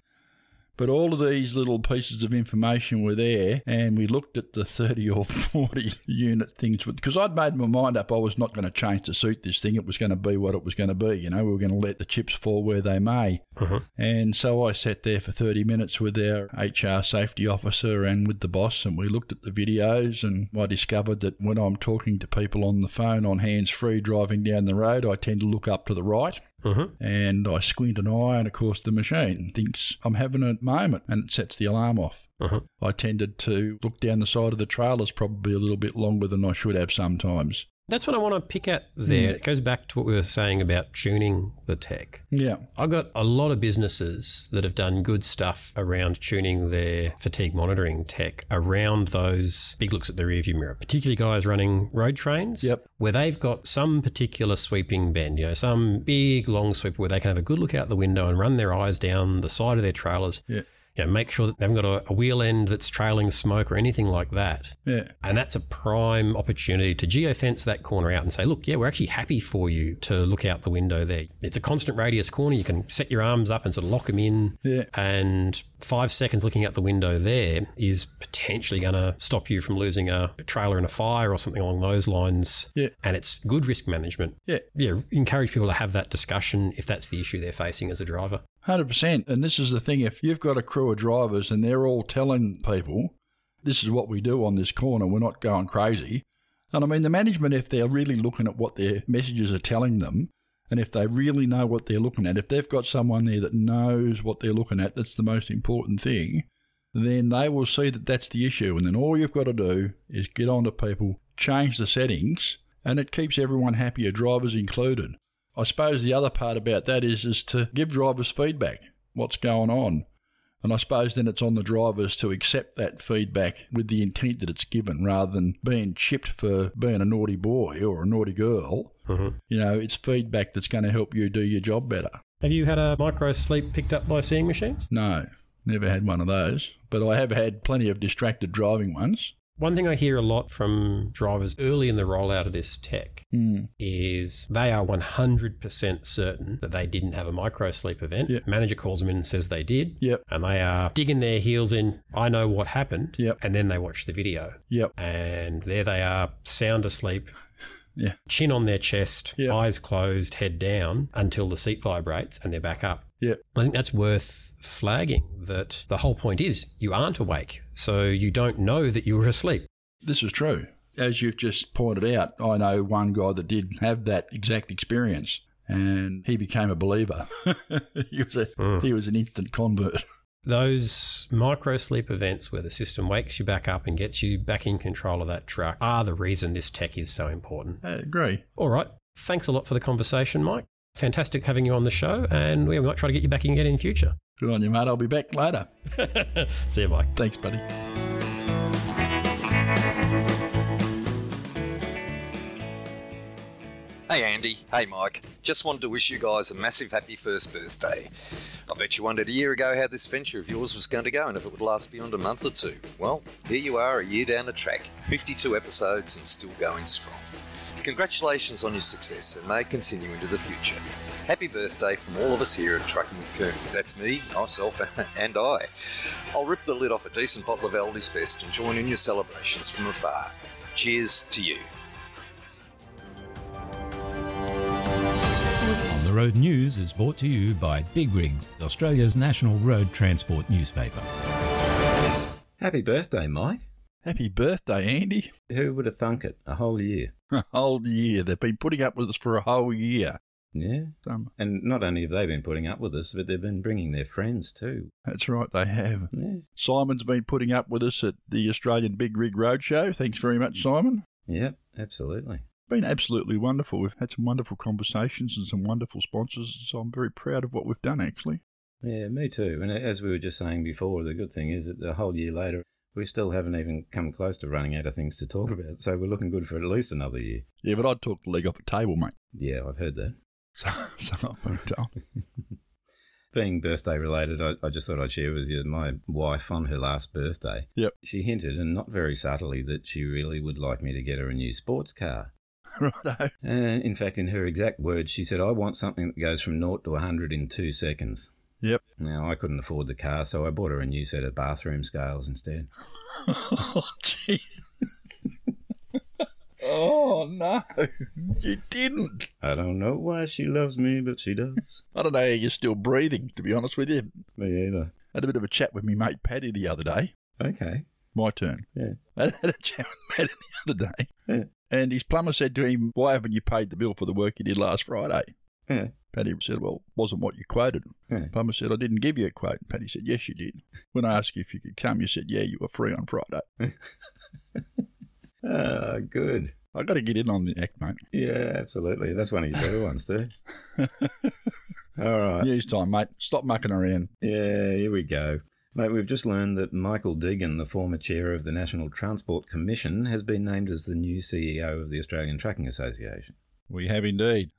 But all of these little pieces of information were there, and we looked at the 30 or 40 unit things because I'd made my mind up I was not going to change to suit this thing. It was going to be what it was going to be. You know, we were going to let the chips fall where they may. Mm-hmm. And so I sat there for 30 minutes with our HR safety officer and with the boss, and we looked at the videos. And I discovered that when I'm talking to people on the phone on hands free driving down the road, I tend to look up to the right. Mm-hmm. And I squint an eye, and of course, the machine thinks I'm having a moment and it sets the alarm off. Mm-hmm. I tended to look down the side of the trailers probably a little bit longer than I should have sometimes. That's what I want to pick at there. Mm. It goes back to what we were saying about tuning the tech. Yeah. I've got a lot of businesses that have done good stuff around tuning their fatigue monitoring tech around those big looks at the rearview mirror, particularly guys running road trains. Yep. Where they've got some particular sweeping bend, you know, some big long sweep where they can have a good look out the window and run their eyes down the side of their trailers. Yeah. You know, make sure that they haven't got a, a wheel end that's trailing smoke or anything like that. Yeah. And that's a prime opportunity to geofence that corner out and say, look, yeah, we're actually happy for you to look out the window there. It's a constant radius corner. You can set your arms up and sort of lock them in. Yeah. And five seconds looking out the window there is potentially going to stop you from losing a trailer in a fire or something along those lines. Yeah. And it's good risk management. Yeah. Yeah. Encourage people to have that discussion if that's the issue they're facing as a driver. Hundred percent. And this is the thing: if you've got a crew of drivers and they're all telling people, "This is what we do on this corner. We're not going crazy," and I mean the management, if they're really looking at what their messages are telling them, and if they really know what they're looking at, if they've got someone there that knows what they're looking at, that's the most important thing. Then they will see that that's the issue, and then all you've got to do is get on to people, change the settings, and it keeps everyone happier, drivers included. I suppose the other part about that is is to give drivers feedback, what's going on. And I suppose then it's on the drivers to accept that feedback with the intent that it's given rather than being chipped for being a naughty boy or a naughty girl. Mhm. You know, it's feedback that's going to help you do your job better. Have you had a micro sleep picked up by seeing machines? No, never had one of those. But I have had plenty of distracted driving ones. One thing I hear a lot from drivers early in the rollout of this tech Mm. is they are 100% certain that they didn't have a micro sleep event. Yep. Manager calls them in and says they did. Yep. And they are digging their heels in, I know what happened. Yep. And then they watch the video. Yep. And there they are, sound asleep. Yeah. Chin on their chest, eyes closed, head down until the seat vibrates and they're back up. Yep. I think that's worth flagging that the whole point is you aren't awake. So you don't know that you were asleep. This is true. As you've just pointed out, I know one guy that did have that exact experience, and he became a believer. he was a hmm. he was an instant convert. Those micro sleep events where the system wakes you back up and gets you back in control of that truck are the reason this tech is so important. I agree. All right. Thanks a lot for the conversation, Mike. Fantastic having you on the show, and we might try to get you back in again in future. Good on you, mate. I'll be back later. See you, Mike. Thanks, buddy. Hey Andy, hey Mike. Just wanted to wish you guys a massive happy first birthday. I bet you wondered a year ago how this venture of yours was going to go and if it would last beyond a month or two. Well, here you are a year down the track, 52 episodes and still going strong. Congratulations on your success and may it continue into the future. Happy birthday from all of us here at Trucking with Kermie. That's me, myself, and I. I'll rip the lid off a decent bottle of Aldi's Best and join in your celebrations from afar. Cheers to you. On the Road News is brought to you by Big Rigs, Australia's national road transport newspaper. Happy birthday, Mike. Happy birthday, Andy. Who would have thunk it? A whole year. A whole year. They've been putting up with us for a whole year. Yeah. Um, And not only have they been putting up with us, but they've been bringing their friends too. that's right, they have. Yeah. Simon's been putting up with us at the Australian Big Rig Roadshow. Thanks very much, Simon. Yep, absolutely. Been absolutely wonderful. We've had some wonderful conversations and some wonderful sponsors, so I'm very proud of what we've done, actually. Yeah, me too. And as we were just saying before, the good thing is that a whole year later, we still haven't even come close to running out of things to talk about. So we're looking good for at least another year. Yeah, but I'd talk the leg off a table, mate. Yeah, I've heard that. So, so been told. Being birthday related, I, I just thought I'd share with you my wife on her last birthday. Yep. She hinted, and not very subtly, that she really would like me to get her a new sports car. Righto. And in fact, in her exact words, she said, I want something that goes from 0 to 100 in two seconds. Yep. Now, I couldn't afford the car, so I bought her a new set of bathroom scales instead. oh, gee. oh, no. You didn't. I don't know why she loves me, but she does. I don't know how you're still breathing, to be honest with you. me either. Had a bit of a chat with me mate Paddy the other day. Okay. My turn. Yeah. I had a chat with Paddy the other day. Yeah. And his plumber said to him, Why haven't you paid the bill for the work you did last Friday? Yeah. Paddy said, Well, wasn't what you quoted. Yeah. Plumber said, I didn't give you a quote. And Paddy said, Yes, you did. When I asked you if you could come, you said, Yeah, you were free on Friday. Ah, good. i got to get in on the act, mate. Yeah, absolutely. That's one of your better ones, too. All right. News time, mate. Stop mucking around. Yeah, here we go. Mate, we've just learned that Michael Deegan, the former chair of the National Transport Commission, has been named as the new CEO of the Australian Trucking Association. We have indeed.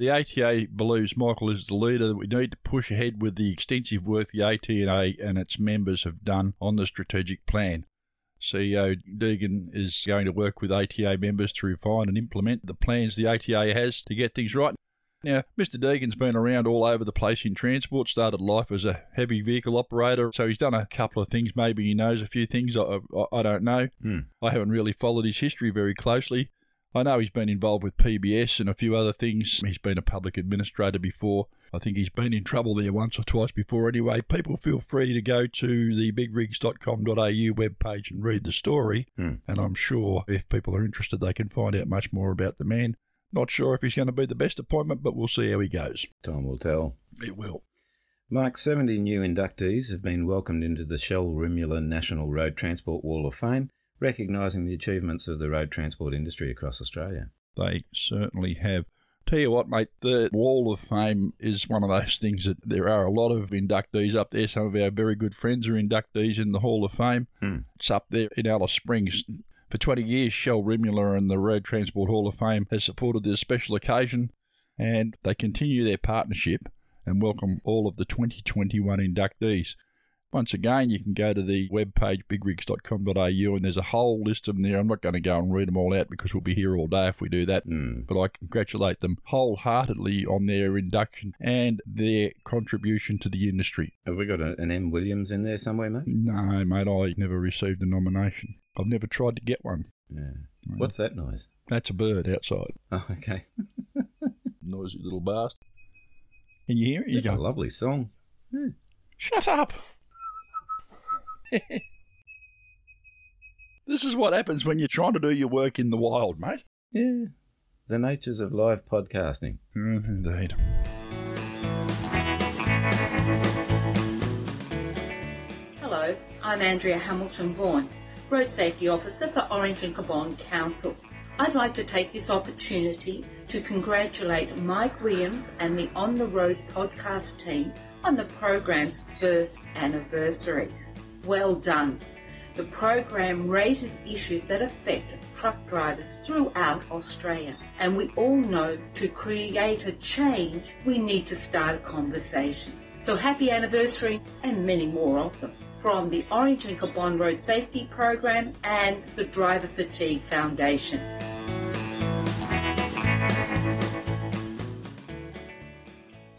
The ATA believes Michael is the leader that we need to push ahead with the extensive work the ATA and its members have done on the strategic plan. CEO Deegan is going to work with ATA members to refine and implement the plans the ATA has to get things right. Now, Mr. Deegan's been around all over the place in transport, started life as a heavy vehicle operator, so he's done a couple of things. Maybe he knows a few things, I, I, I don't know. Hmm. I haven't really followed his history very closely. I know he's been involved with PBS and a few other things. He's been a public administrator before. I think he's been in trouble there once or twice before anyway. People feel free to go to the bigrigs.com.au webpage and read the story. Hmm. And I'm sure if people are interested, they can find out much more about the man. Not sure if he's going to be the best appointment, but we'll see how he goes. Time will tell. It will. Mike, 70 new inductees have been welcomed into the Shell Rimula National Road Transport Wall of Fame, recognising the achievements of the road transport industry across Australia. They certainly have. Tell you what, mate, the Wall of Fame is one of those things that there are a lot of inductees up there. Some of our very good friends are inductees in the Hall of Fame. Hmm. It's up there in Alice Springs. For 20 years, Shell Rimula and the Road Transport Hall of Fame has supported this special occasion, and they continue their partnership and welcome all of the 2021 inductees. Once again, you can go to the webpage bigrigs.com.au and there's a whole list of them there. I'm not going to go and read them all out because we'll be here all day if we do that. Hmm. But I congratulate them wholeheartedly on their induction and their contribution to the industry. Have we got an M. Williams in there somewhere, mate? No, mate, I never received a nomination. I've never tried to get one. Yeah. What's that noise? That's a bird outside. Oh, okay. Noisy little bastard. Can you hear it? You It's a lovely song. Shut up. this is what happens when you're trying to do your work in the wild, mate. Yeah. The natures of live podcasting. Mm, indeed. Hello, I'm Andrea Hamilton Vaughan, Road Safety Officer for Orange and Cabonne Council. I'd like to take this opportunity to congratulate Mike Williams and the On the Road podcast team on the program's first anniversary. Well done. The program raises issues that affect truck drivers throughout Australia, and we all know to create a change, we need to start a conversation. So happy anniversary and many more of them from the Orange and Cabonne Road Safety Program and the Driver Fatigue Foundation.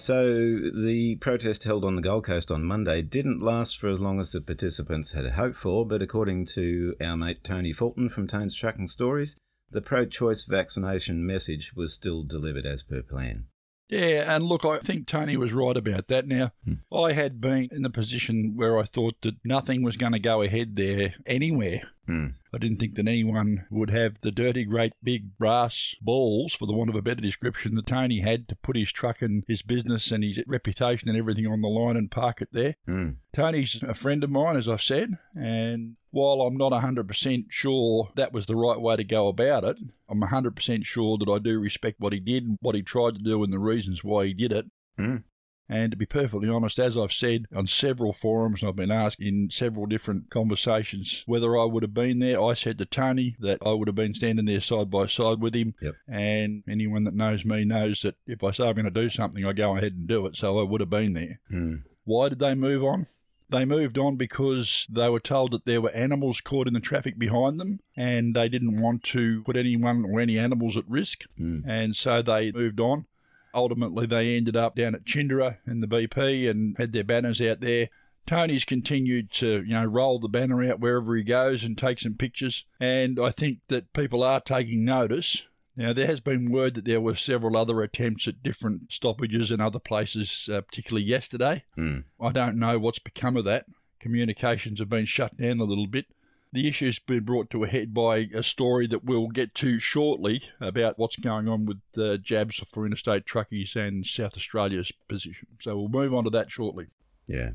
So, the protest held on the Gold Coast on Monday didn't last for as long as the participants had hoped for, but according to our mate Tony Fulton from Tone's Trucking Stories, the pro choice vaccination message was still delivered as per plan. Yeah, and look, I think Tony was right about that. Now, hmm. I had been in the position where I thought that nothing was going to go ahead there anywhere. Hmm. I didn't think that anyone would have the dirty, great, big brass balls, for the want of a better description, that Tony had to put his truck and his business and his reputation and everything on the line and park it there. Hmm. Tony's a friend of mine, as I've said, and while I'm not 100% sure that was the right way to go about it, I'm 100% sure that I do respect what he did and what he tried to do and the reasons why he did it. Hmm. And to be perfectly honest, as I've said on several forums, and I've been asked in several different conversations whether I would have been there. I said to Tony that I would have been standing there side by side with him. Yep. And anyone that knows me knows that if I say I'm going to do something, I go ahead and do it. So I would have been there. Hmm. Why did they move on? They moved on because they were told that there were animals caught in the traffic behind them and they didn't want to put anyone or any animals at risk. Hmm. And so they moved on. Ultimately, they ended up down at Chinderah in the BP and had their banners out there. Tony's continued to, you know, roll the banner out wherever he goes and take some pictures. And I think that people are taking notice. Now, there has been word that there were several other attempts at different stoppages in other places, uh, particularly yesterday. Hmm. I don't know what's become of that. Communications have been shut down a little bit. The issue's been brought to a head by a story that we'll get to shortly about what's going on with uh, jabs for interstate truckies and South Australia's position. So we'll move on to that shortly. Yeah.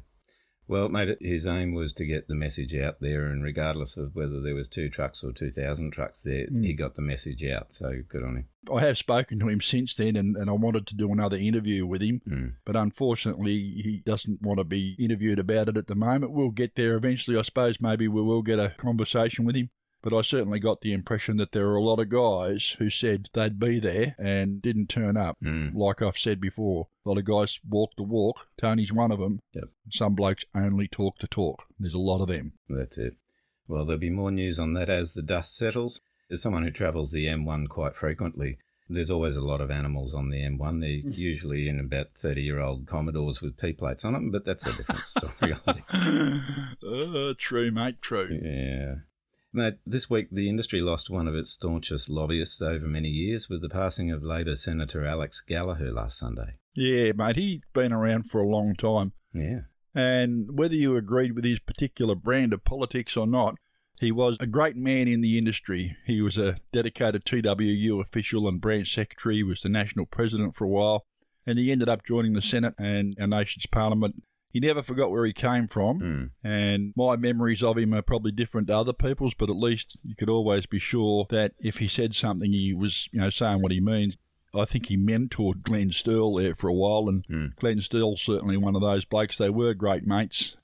Well, mate, his aim was to get the message out there, and regardless of whether there was two trucks or 2,000 trucks there, Mm. he got the message out, so good on him. I have spoken to him since then, and, and I wanted to do another interview with him, Hmm. but unfortunately, he doesn't want to be interviewed about it at the moment. We'll get there eventually, I suppose. Maybe we will get a conversation with him. But I certainly got the impression that there were a lot of guys who said they'd be there and didn't turn up. Like I've said before, a lot of guys walk the walk. Tony's one of them. Yep. Some blokes only talk the talk. There's a lot of them. That's it. Well, there'll be more news on that as the dust settles. As someone who travels the M1 quite frequently, there's always a lot of animals on the M1. They're usually in about 30 year old Commodores with P plates on them, but that's a different story. uh, true, mate, true. Yeah. Mate, this week the industry lost one of its staunchest lobbyists over many years with the passing of Labor Senator Alex Gallagher last Sunday. Yeah, mate, he's been around for a long time. Yeah. And whether you agreed with his particular brand of politics or not, he was a great man in the industry. He was a dedicated TWU official and branch secretary. He was the national president for a while, and he ended up joining the Senate and our nation's parliament. He never forgot where he came from, hmm. and my memories of him are probably different to other people's, but at least you could always be sure that if he said something, he was, you know, saying what he means. I think he mentored Glenn Sterle there for a while, and hmm. Glenn Sterle's certainly one of those blokes. They were great mates.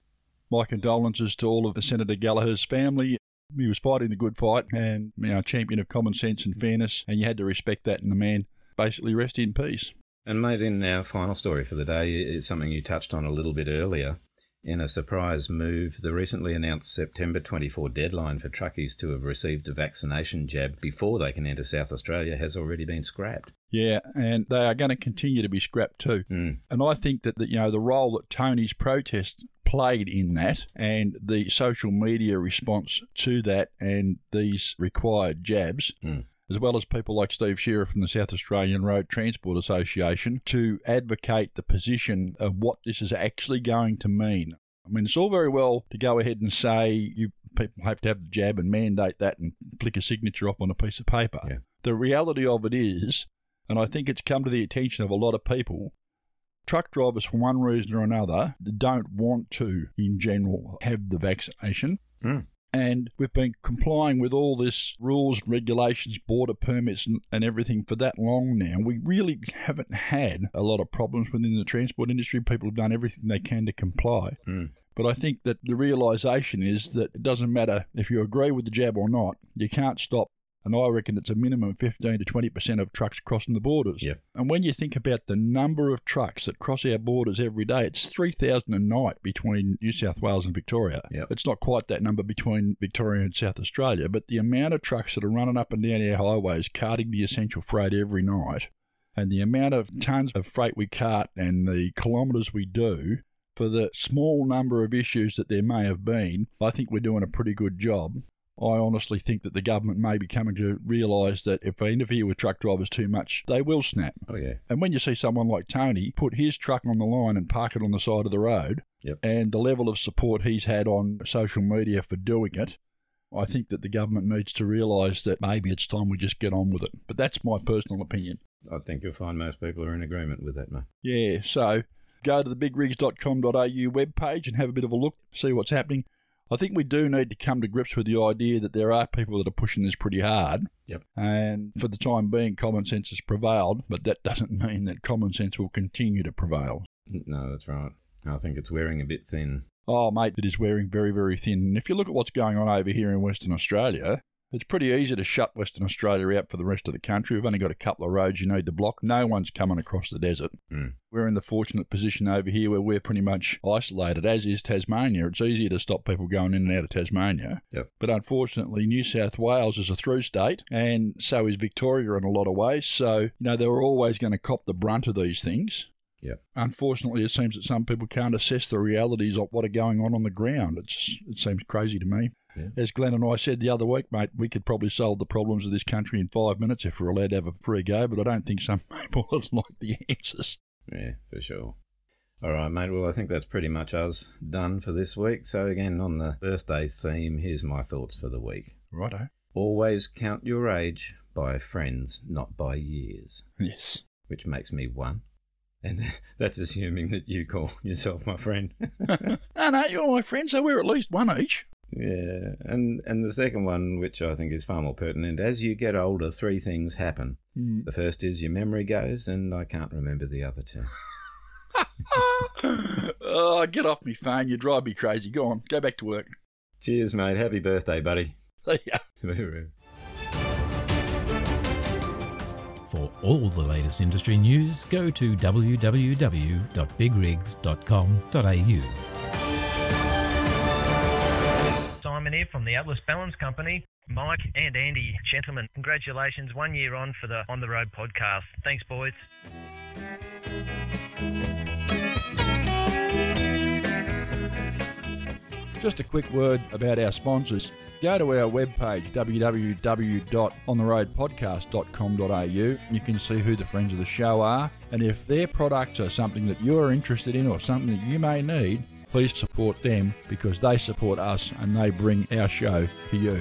My condolences to all of the Senator Gallagher's family. He was fighting the good fight and you know, a champion of common sense and fairness, and you had to respect that in the man. Basically, rest in peace. And mate, in our final story for the day, it's something you touched on a little bit earlier. In a surprise move, the recently announced September 24 deadline for truckies to have received a vaccination jab before they can enter South Australia has already been scrapped. Yeah, and they are going to continue to be scrapped too. Hmm. And I think that, the, you know the role that Tony's protest played in that and the social media response to that and these required jabs, hmm. As well as people like Steve Shearer from the South Australian Road Transport Association, to advocate the position of what this is actually going to mean. I mean, it's all very well to go ahead and say you people have to have the jab and mandate that and flick a signature off on a piece of paper. The reality of it is, and I think it's come to the attention of a lot of people, truck drivers, for one reason or another, don't want to, in general, have the vaccination. Hmm. And we've been complying with all this rules, regulations, border permits, and, and everything for that long now. We really haven't had a lot of problems within the transport industry. People have done everything they can to comply. Mm. But I think that the realisation is that it doesn't matter if you agree with the jab or not, you can't stop. And I reckon it's a minimum of 15 to 20% of trucks crossing the borders. And when you think about the number of trucks that cross our borders every day, it's 3,000 a night between New South Wales and Victoria. It's not quite that number between Victoria and South Australia, but the amount of trucks that are running up and down our highways carting the essential freight every night, and the amount of tons of freight we cart and the kilometres we do, for the small number of issues that there may have been, I think we're doing a pretty good job. I honestly think that the government may be coming to realise that if they interfere with truck drivers too much, they will snap. Oh, yeah. And when you see someone like Tony put his truck on the line and park it on the side of the road, Yep. and the level of support he's had on social media for doing it, I think that the government needs to realise that maybe it's time we just get on with it. But that's my personal opinion. I think you'll find most people are in agreement with that, mate. Yeah, so go to the bigrigs.com.au webpage and have a bit of a look, see what's happening. I think we do need to come to grips with the idea that there are people that are pushing this pretty hard. Yep. And for the time being, common sense has prevailed, but that doesn't mean that common sense will continue to prevail. No, that's right. I think it's wearing a bit thin. Oh, mate, it is wearing very, very thin. And if you look at what's going on over here in Western Australia, it's pretty easy to shut Western Australia out for the rest of the country. We've only got a couple of roads you need to block. No one's coming across the desert. Mm. We're in the fortunate position over here where we're pretty much isolated, as is Tasmania. It's easier to stop people going in and out of Tasmania. Yep. But unfortunately, New South Wales is a through state, and so is Victoria in a lot of ways. So, you know, they're always going to cop the brunt of these things. Yep. Unfortunately, it seems that some people can't assess the realities of what are going on on the ground. It's, it seems crazy to me. Yeah. As Glenn and I said the other week, mate, we could probably solve the problems of this country in five minutes if we're allowed to have a free go, but I don't think some people would like the answers. Yeah, for sure. All right, mate. Well, I think that's pretty much us done for this week. So, again, on the birthday theme, here's my thoughts for the week. Righto. Always count your age by friends, not by years. Yes. Which makes me one. And that's assuming that you call yourself my friend. No, no, you're my friend, so we're at least one each. Yeah, and and the second one, which I think is far more pertinent, as you get older, three things happen. Mm. The first is your memory goes, and I can't remember the other two. oh, get off me phone. You drive me crazy. Go on, go back to work. Cheers, mate. Happy birthday, buddy. yeah. For all the latest industry news, go to www.bigrigs.com.au. here from the Atlas Balance Company. Mike and Andy, gentlemen, congratulations. One year on for the On the Road podcast. Thanks, boys. Just a quick word about our sponsors. Go to our webpage, www.ontheroadpodcast.com.au. You can see who the friends of the show are. And if their products are something that you're interested in or something that you may need, please support them because they support us and they bring our show to you.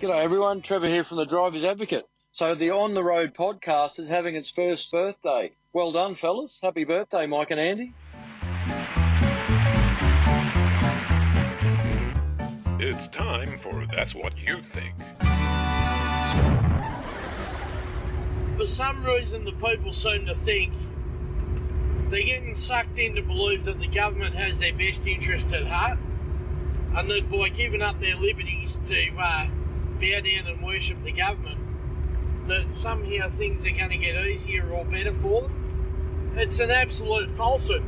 G'day everyone, Trevor here from the Driver's Advocate. So the On the Road podcast is having its first birthday. Well done, fellas. Happy birthday, Mike and Andy. It's time for That's What You Think. For some reason, the people seem to think they're getting sucked in to believe that the government has their best interest at heart, and that by giving up their liberties to uh, bow down and worship the government, that somehow things are going to get easier or better for them. It's an absolute falsehood.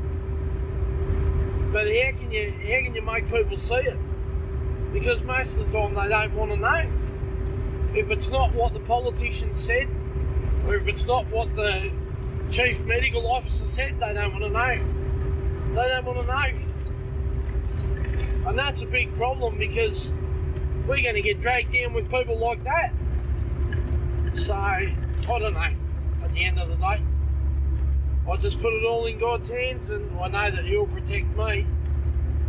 But how can you how can you make people see it? Because most of the time they don't want to know. If it's not what the politician said, if it's not what the chief medical officer said, they don't want to know. They don't want to know. And that's a big problem because we're going to get dragged down with people like that. So, I don't know. At the end of the day, I just put it all in God's hands and I know that He'll protect me.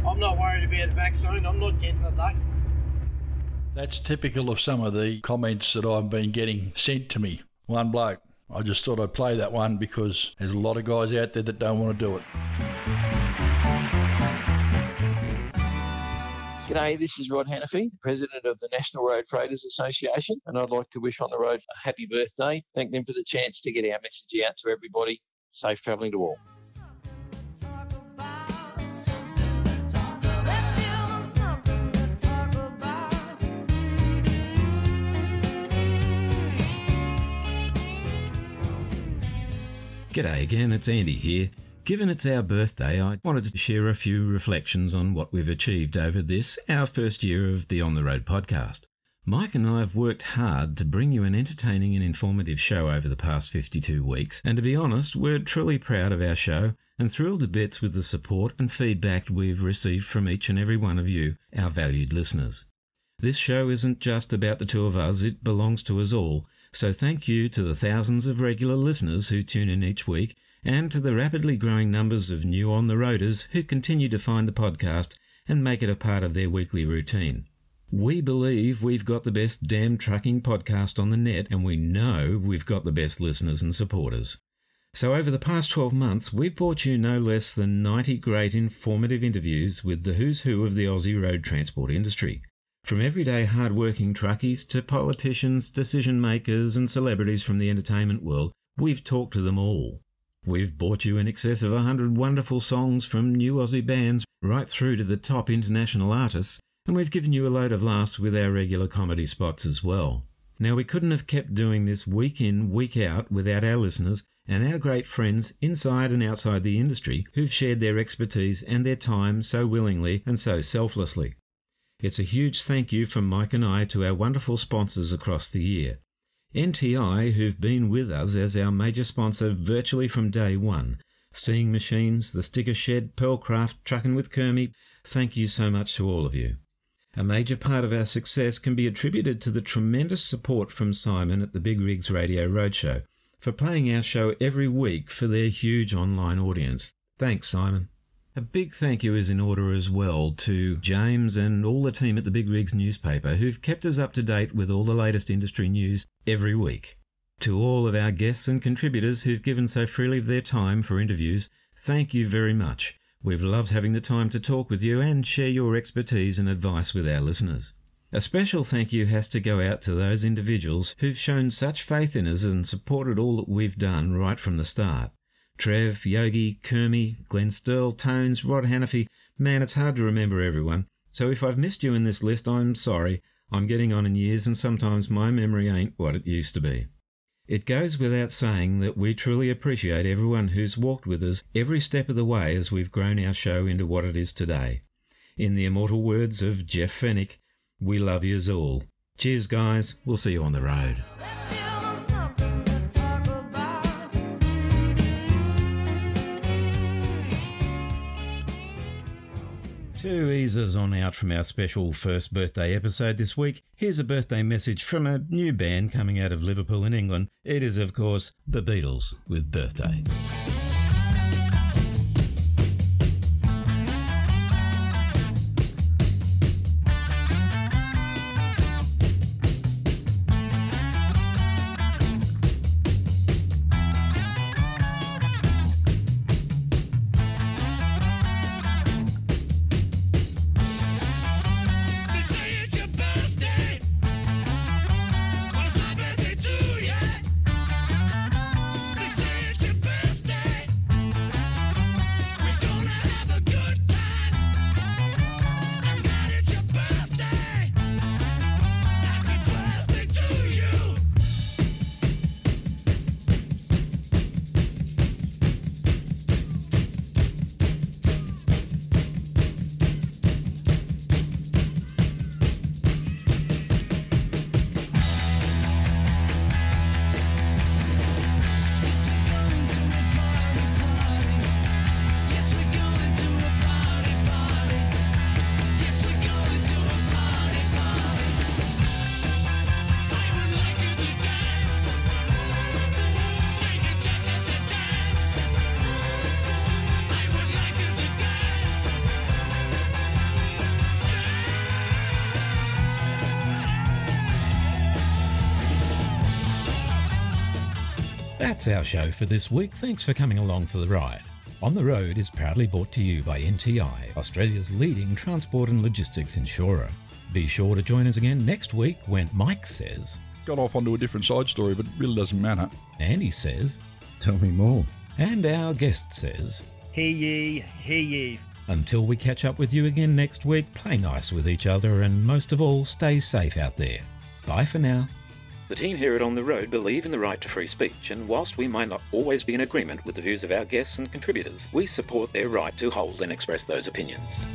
I'm not worried about a vaccine. I'm not getting it though. That's typical of some of the comments that I've been getting sent to me. One bloke. I just thought I'd play that one because there's a lot of guys out there that don't want to do it. G'day, this is Rod Hannifey, President of the National Road Freighters Association, and I'd like to wish On the Road a happy birthday. Thank them for the chance to get our message out to everybody. Safe travelling to all. G'day again, it's Andy here. Given it's our birthday, I wanted to share a few reflections on what we've achieved over this, our first year of the On the Road podcast. Mike and I have worked hard to bring you an entertaining and informative show over the past 52 weeks, and to be honest, we're truly proud of our show and thrilled to bits with the support and feedback we've received from each and every one of you, our valued listeners. This show isn't just about the two of us, it belongs to us all, so thank you to the thousands of regular listeners who tune in each week and to the rapidly growing numbers of new on the roaders who continue to find the podcast and make it a part of their weekly routine. We believe we've got the best damn trucking podcast on the net, and we know we've got the best listeners and supporters. So, over the past 12 months, we've brought you no less than 90 great informative interviews with the who's who of the Aussie road transport industry. From everyday hard-working truckies to politicians, decision makers, and celebrities from the entertainment world, we've talked to them all. We've brought you in excess of a hundred wonderful songs from new Aussie bands right through to the top international artists, and we've given you a load of laughs with our regular comedy spots as well. Now, we couldn't have kept doing this week in, week out without our listeners and our great friends inside and outside the industry who've shared their expertise and their time so willingly and so selflessly. It's a huge thank you from Mike and I to our wonderful sponsors across the year. NTI, who've been with us as our major sponsor virtually from day one. Seeing Machines, The Sticker Shed, Pearlcraft, Truckin' with Kermie, thank you so much to all of you. A major part of our success can be attributed to the tremendous support from Simon at the Big Rigs Radio Roadshow for playing our show every week for their huge online audience. Thanks, Simon. A big thank you is in order as well to James and all the team at the Big Rigs newspaper who've kept us up to date with all the latest industry news every week. To all of our guests and contributors who've given so freely of their time for interviews, thank you very much. We've loved having the time to talk with you and share your expertise and advice with our listeners. A special thank you has to go out to those individuals who've shown such faith in us and supported all that we've done right from the start. Trev, Yogi, Kermie, Glenn Sterle, Tones, Rod Hannifey. Man, it's hard to remember everyone. So if I've missed you in this list, I'm sorry. I'm getting on in years and sometimes my memory ain't what it used to be. It goes without saying that we truly appreciate everyone who's walked with us every step of the way as we've grown our show into what it is today. In the immortal words of Jeff Fenech, we love yous all. Cheers, guys. We'll see you on the road. Two easers on out from our special first birthday episode this week. Here's a birthday message from a new band coming out of Liverpool in England. It is, of course, the Beatles with Birthday. That's our show for this week. Thanks for coming along for the ride. On the Road is proudly brought to you by NTI, Australia's leading transport and logistics insurer. Be sure to join us again next week when Mike says, Got off onto a different side story, but it really doesn't matter. Andy says, Tell me more. And our guest says, Hear ye, hear ye. Until we catch up with you again next week, play nice with each other and most of all, stay safe out there. Bye for now. The team here at On the Road believe in the right to free speech, and whilst we might not always be in agreement with the views of our guests and contributors, we support their right to hold and express those opinions.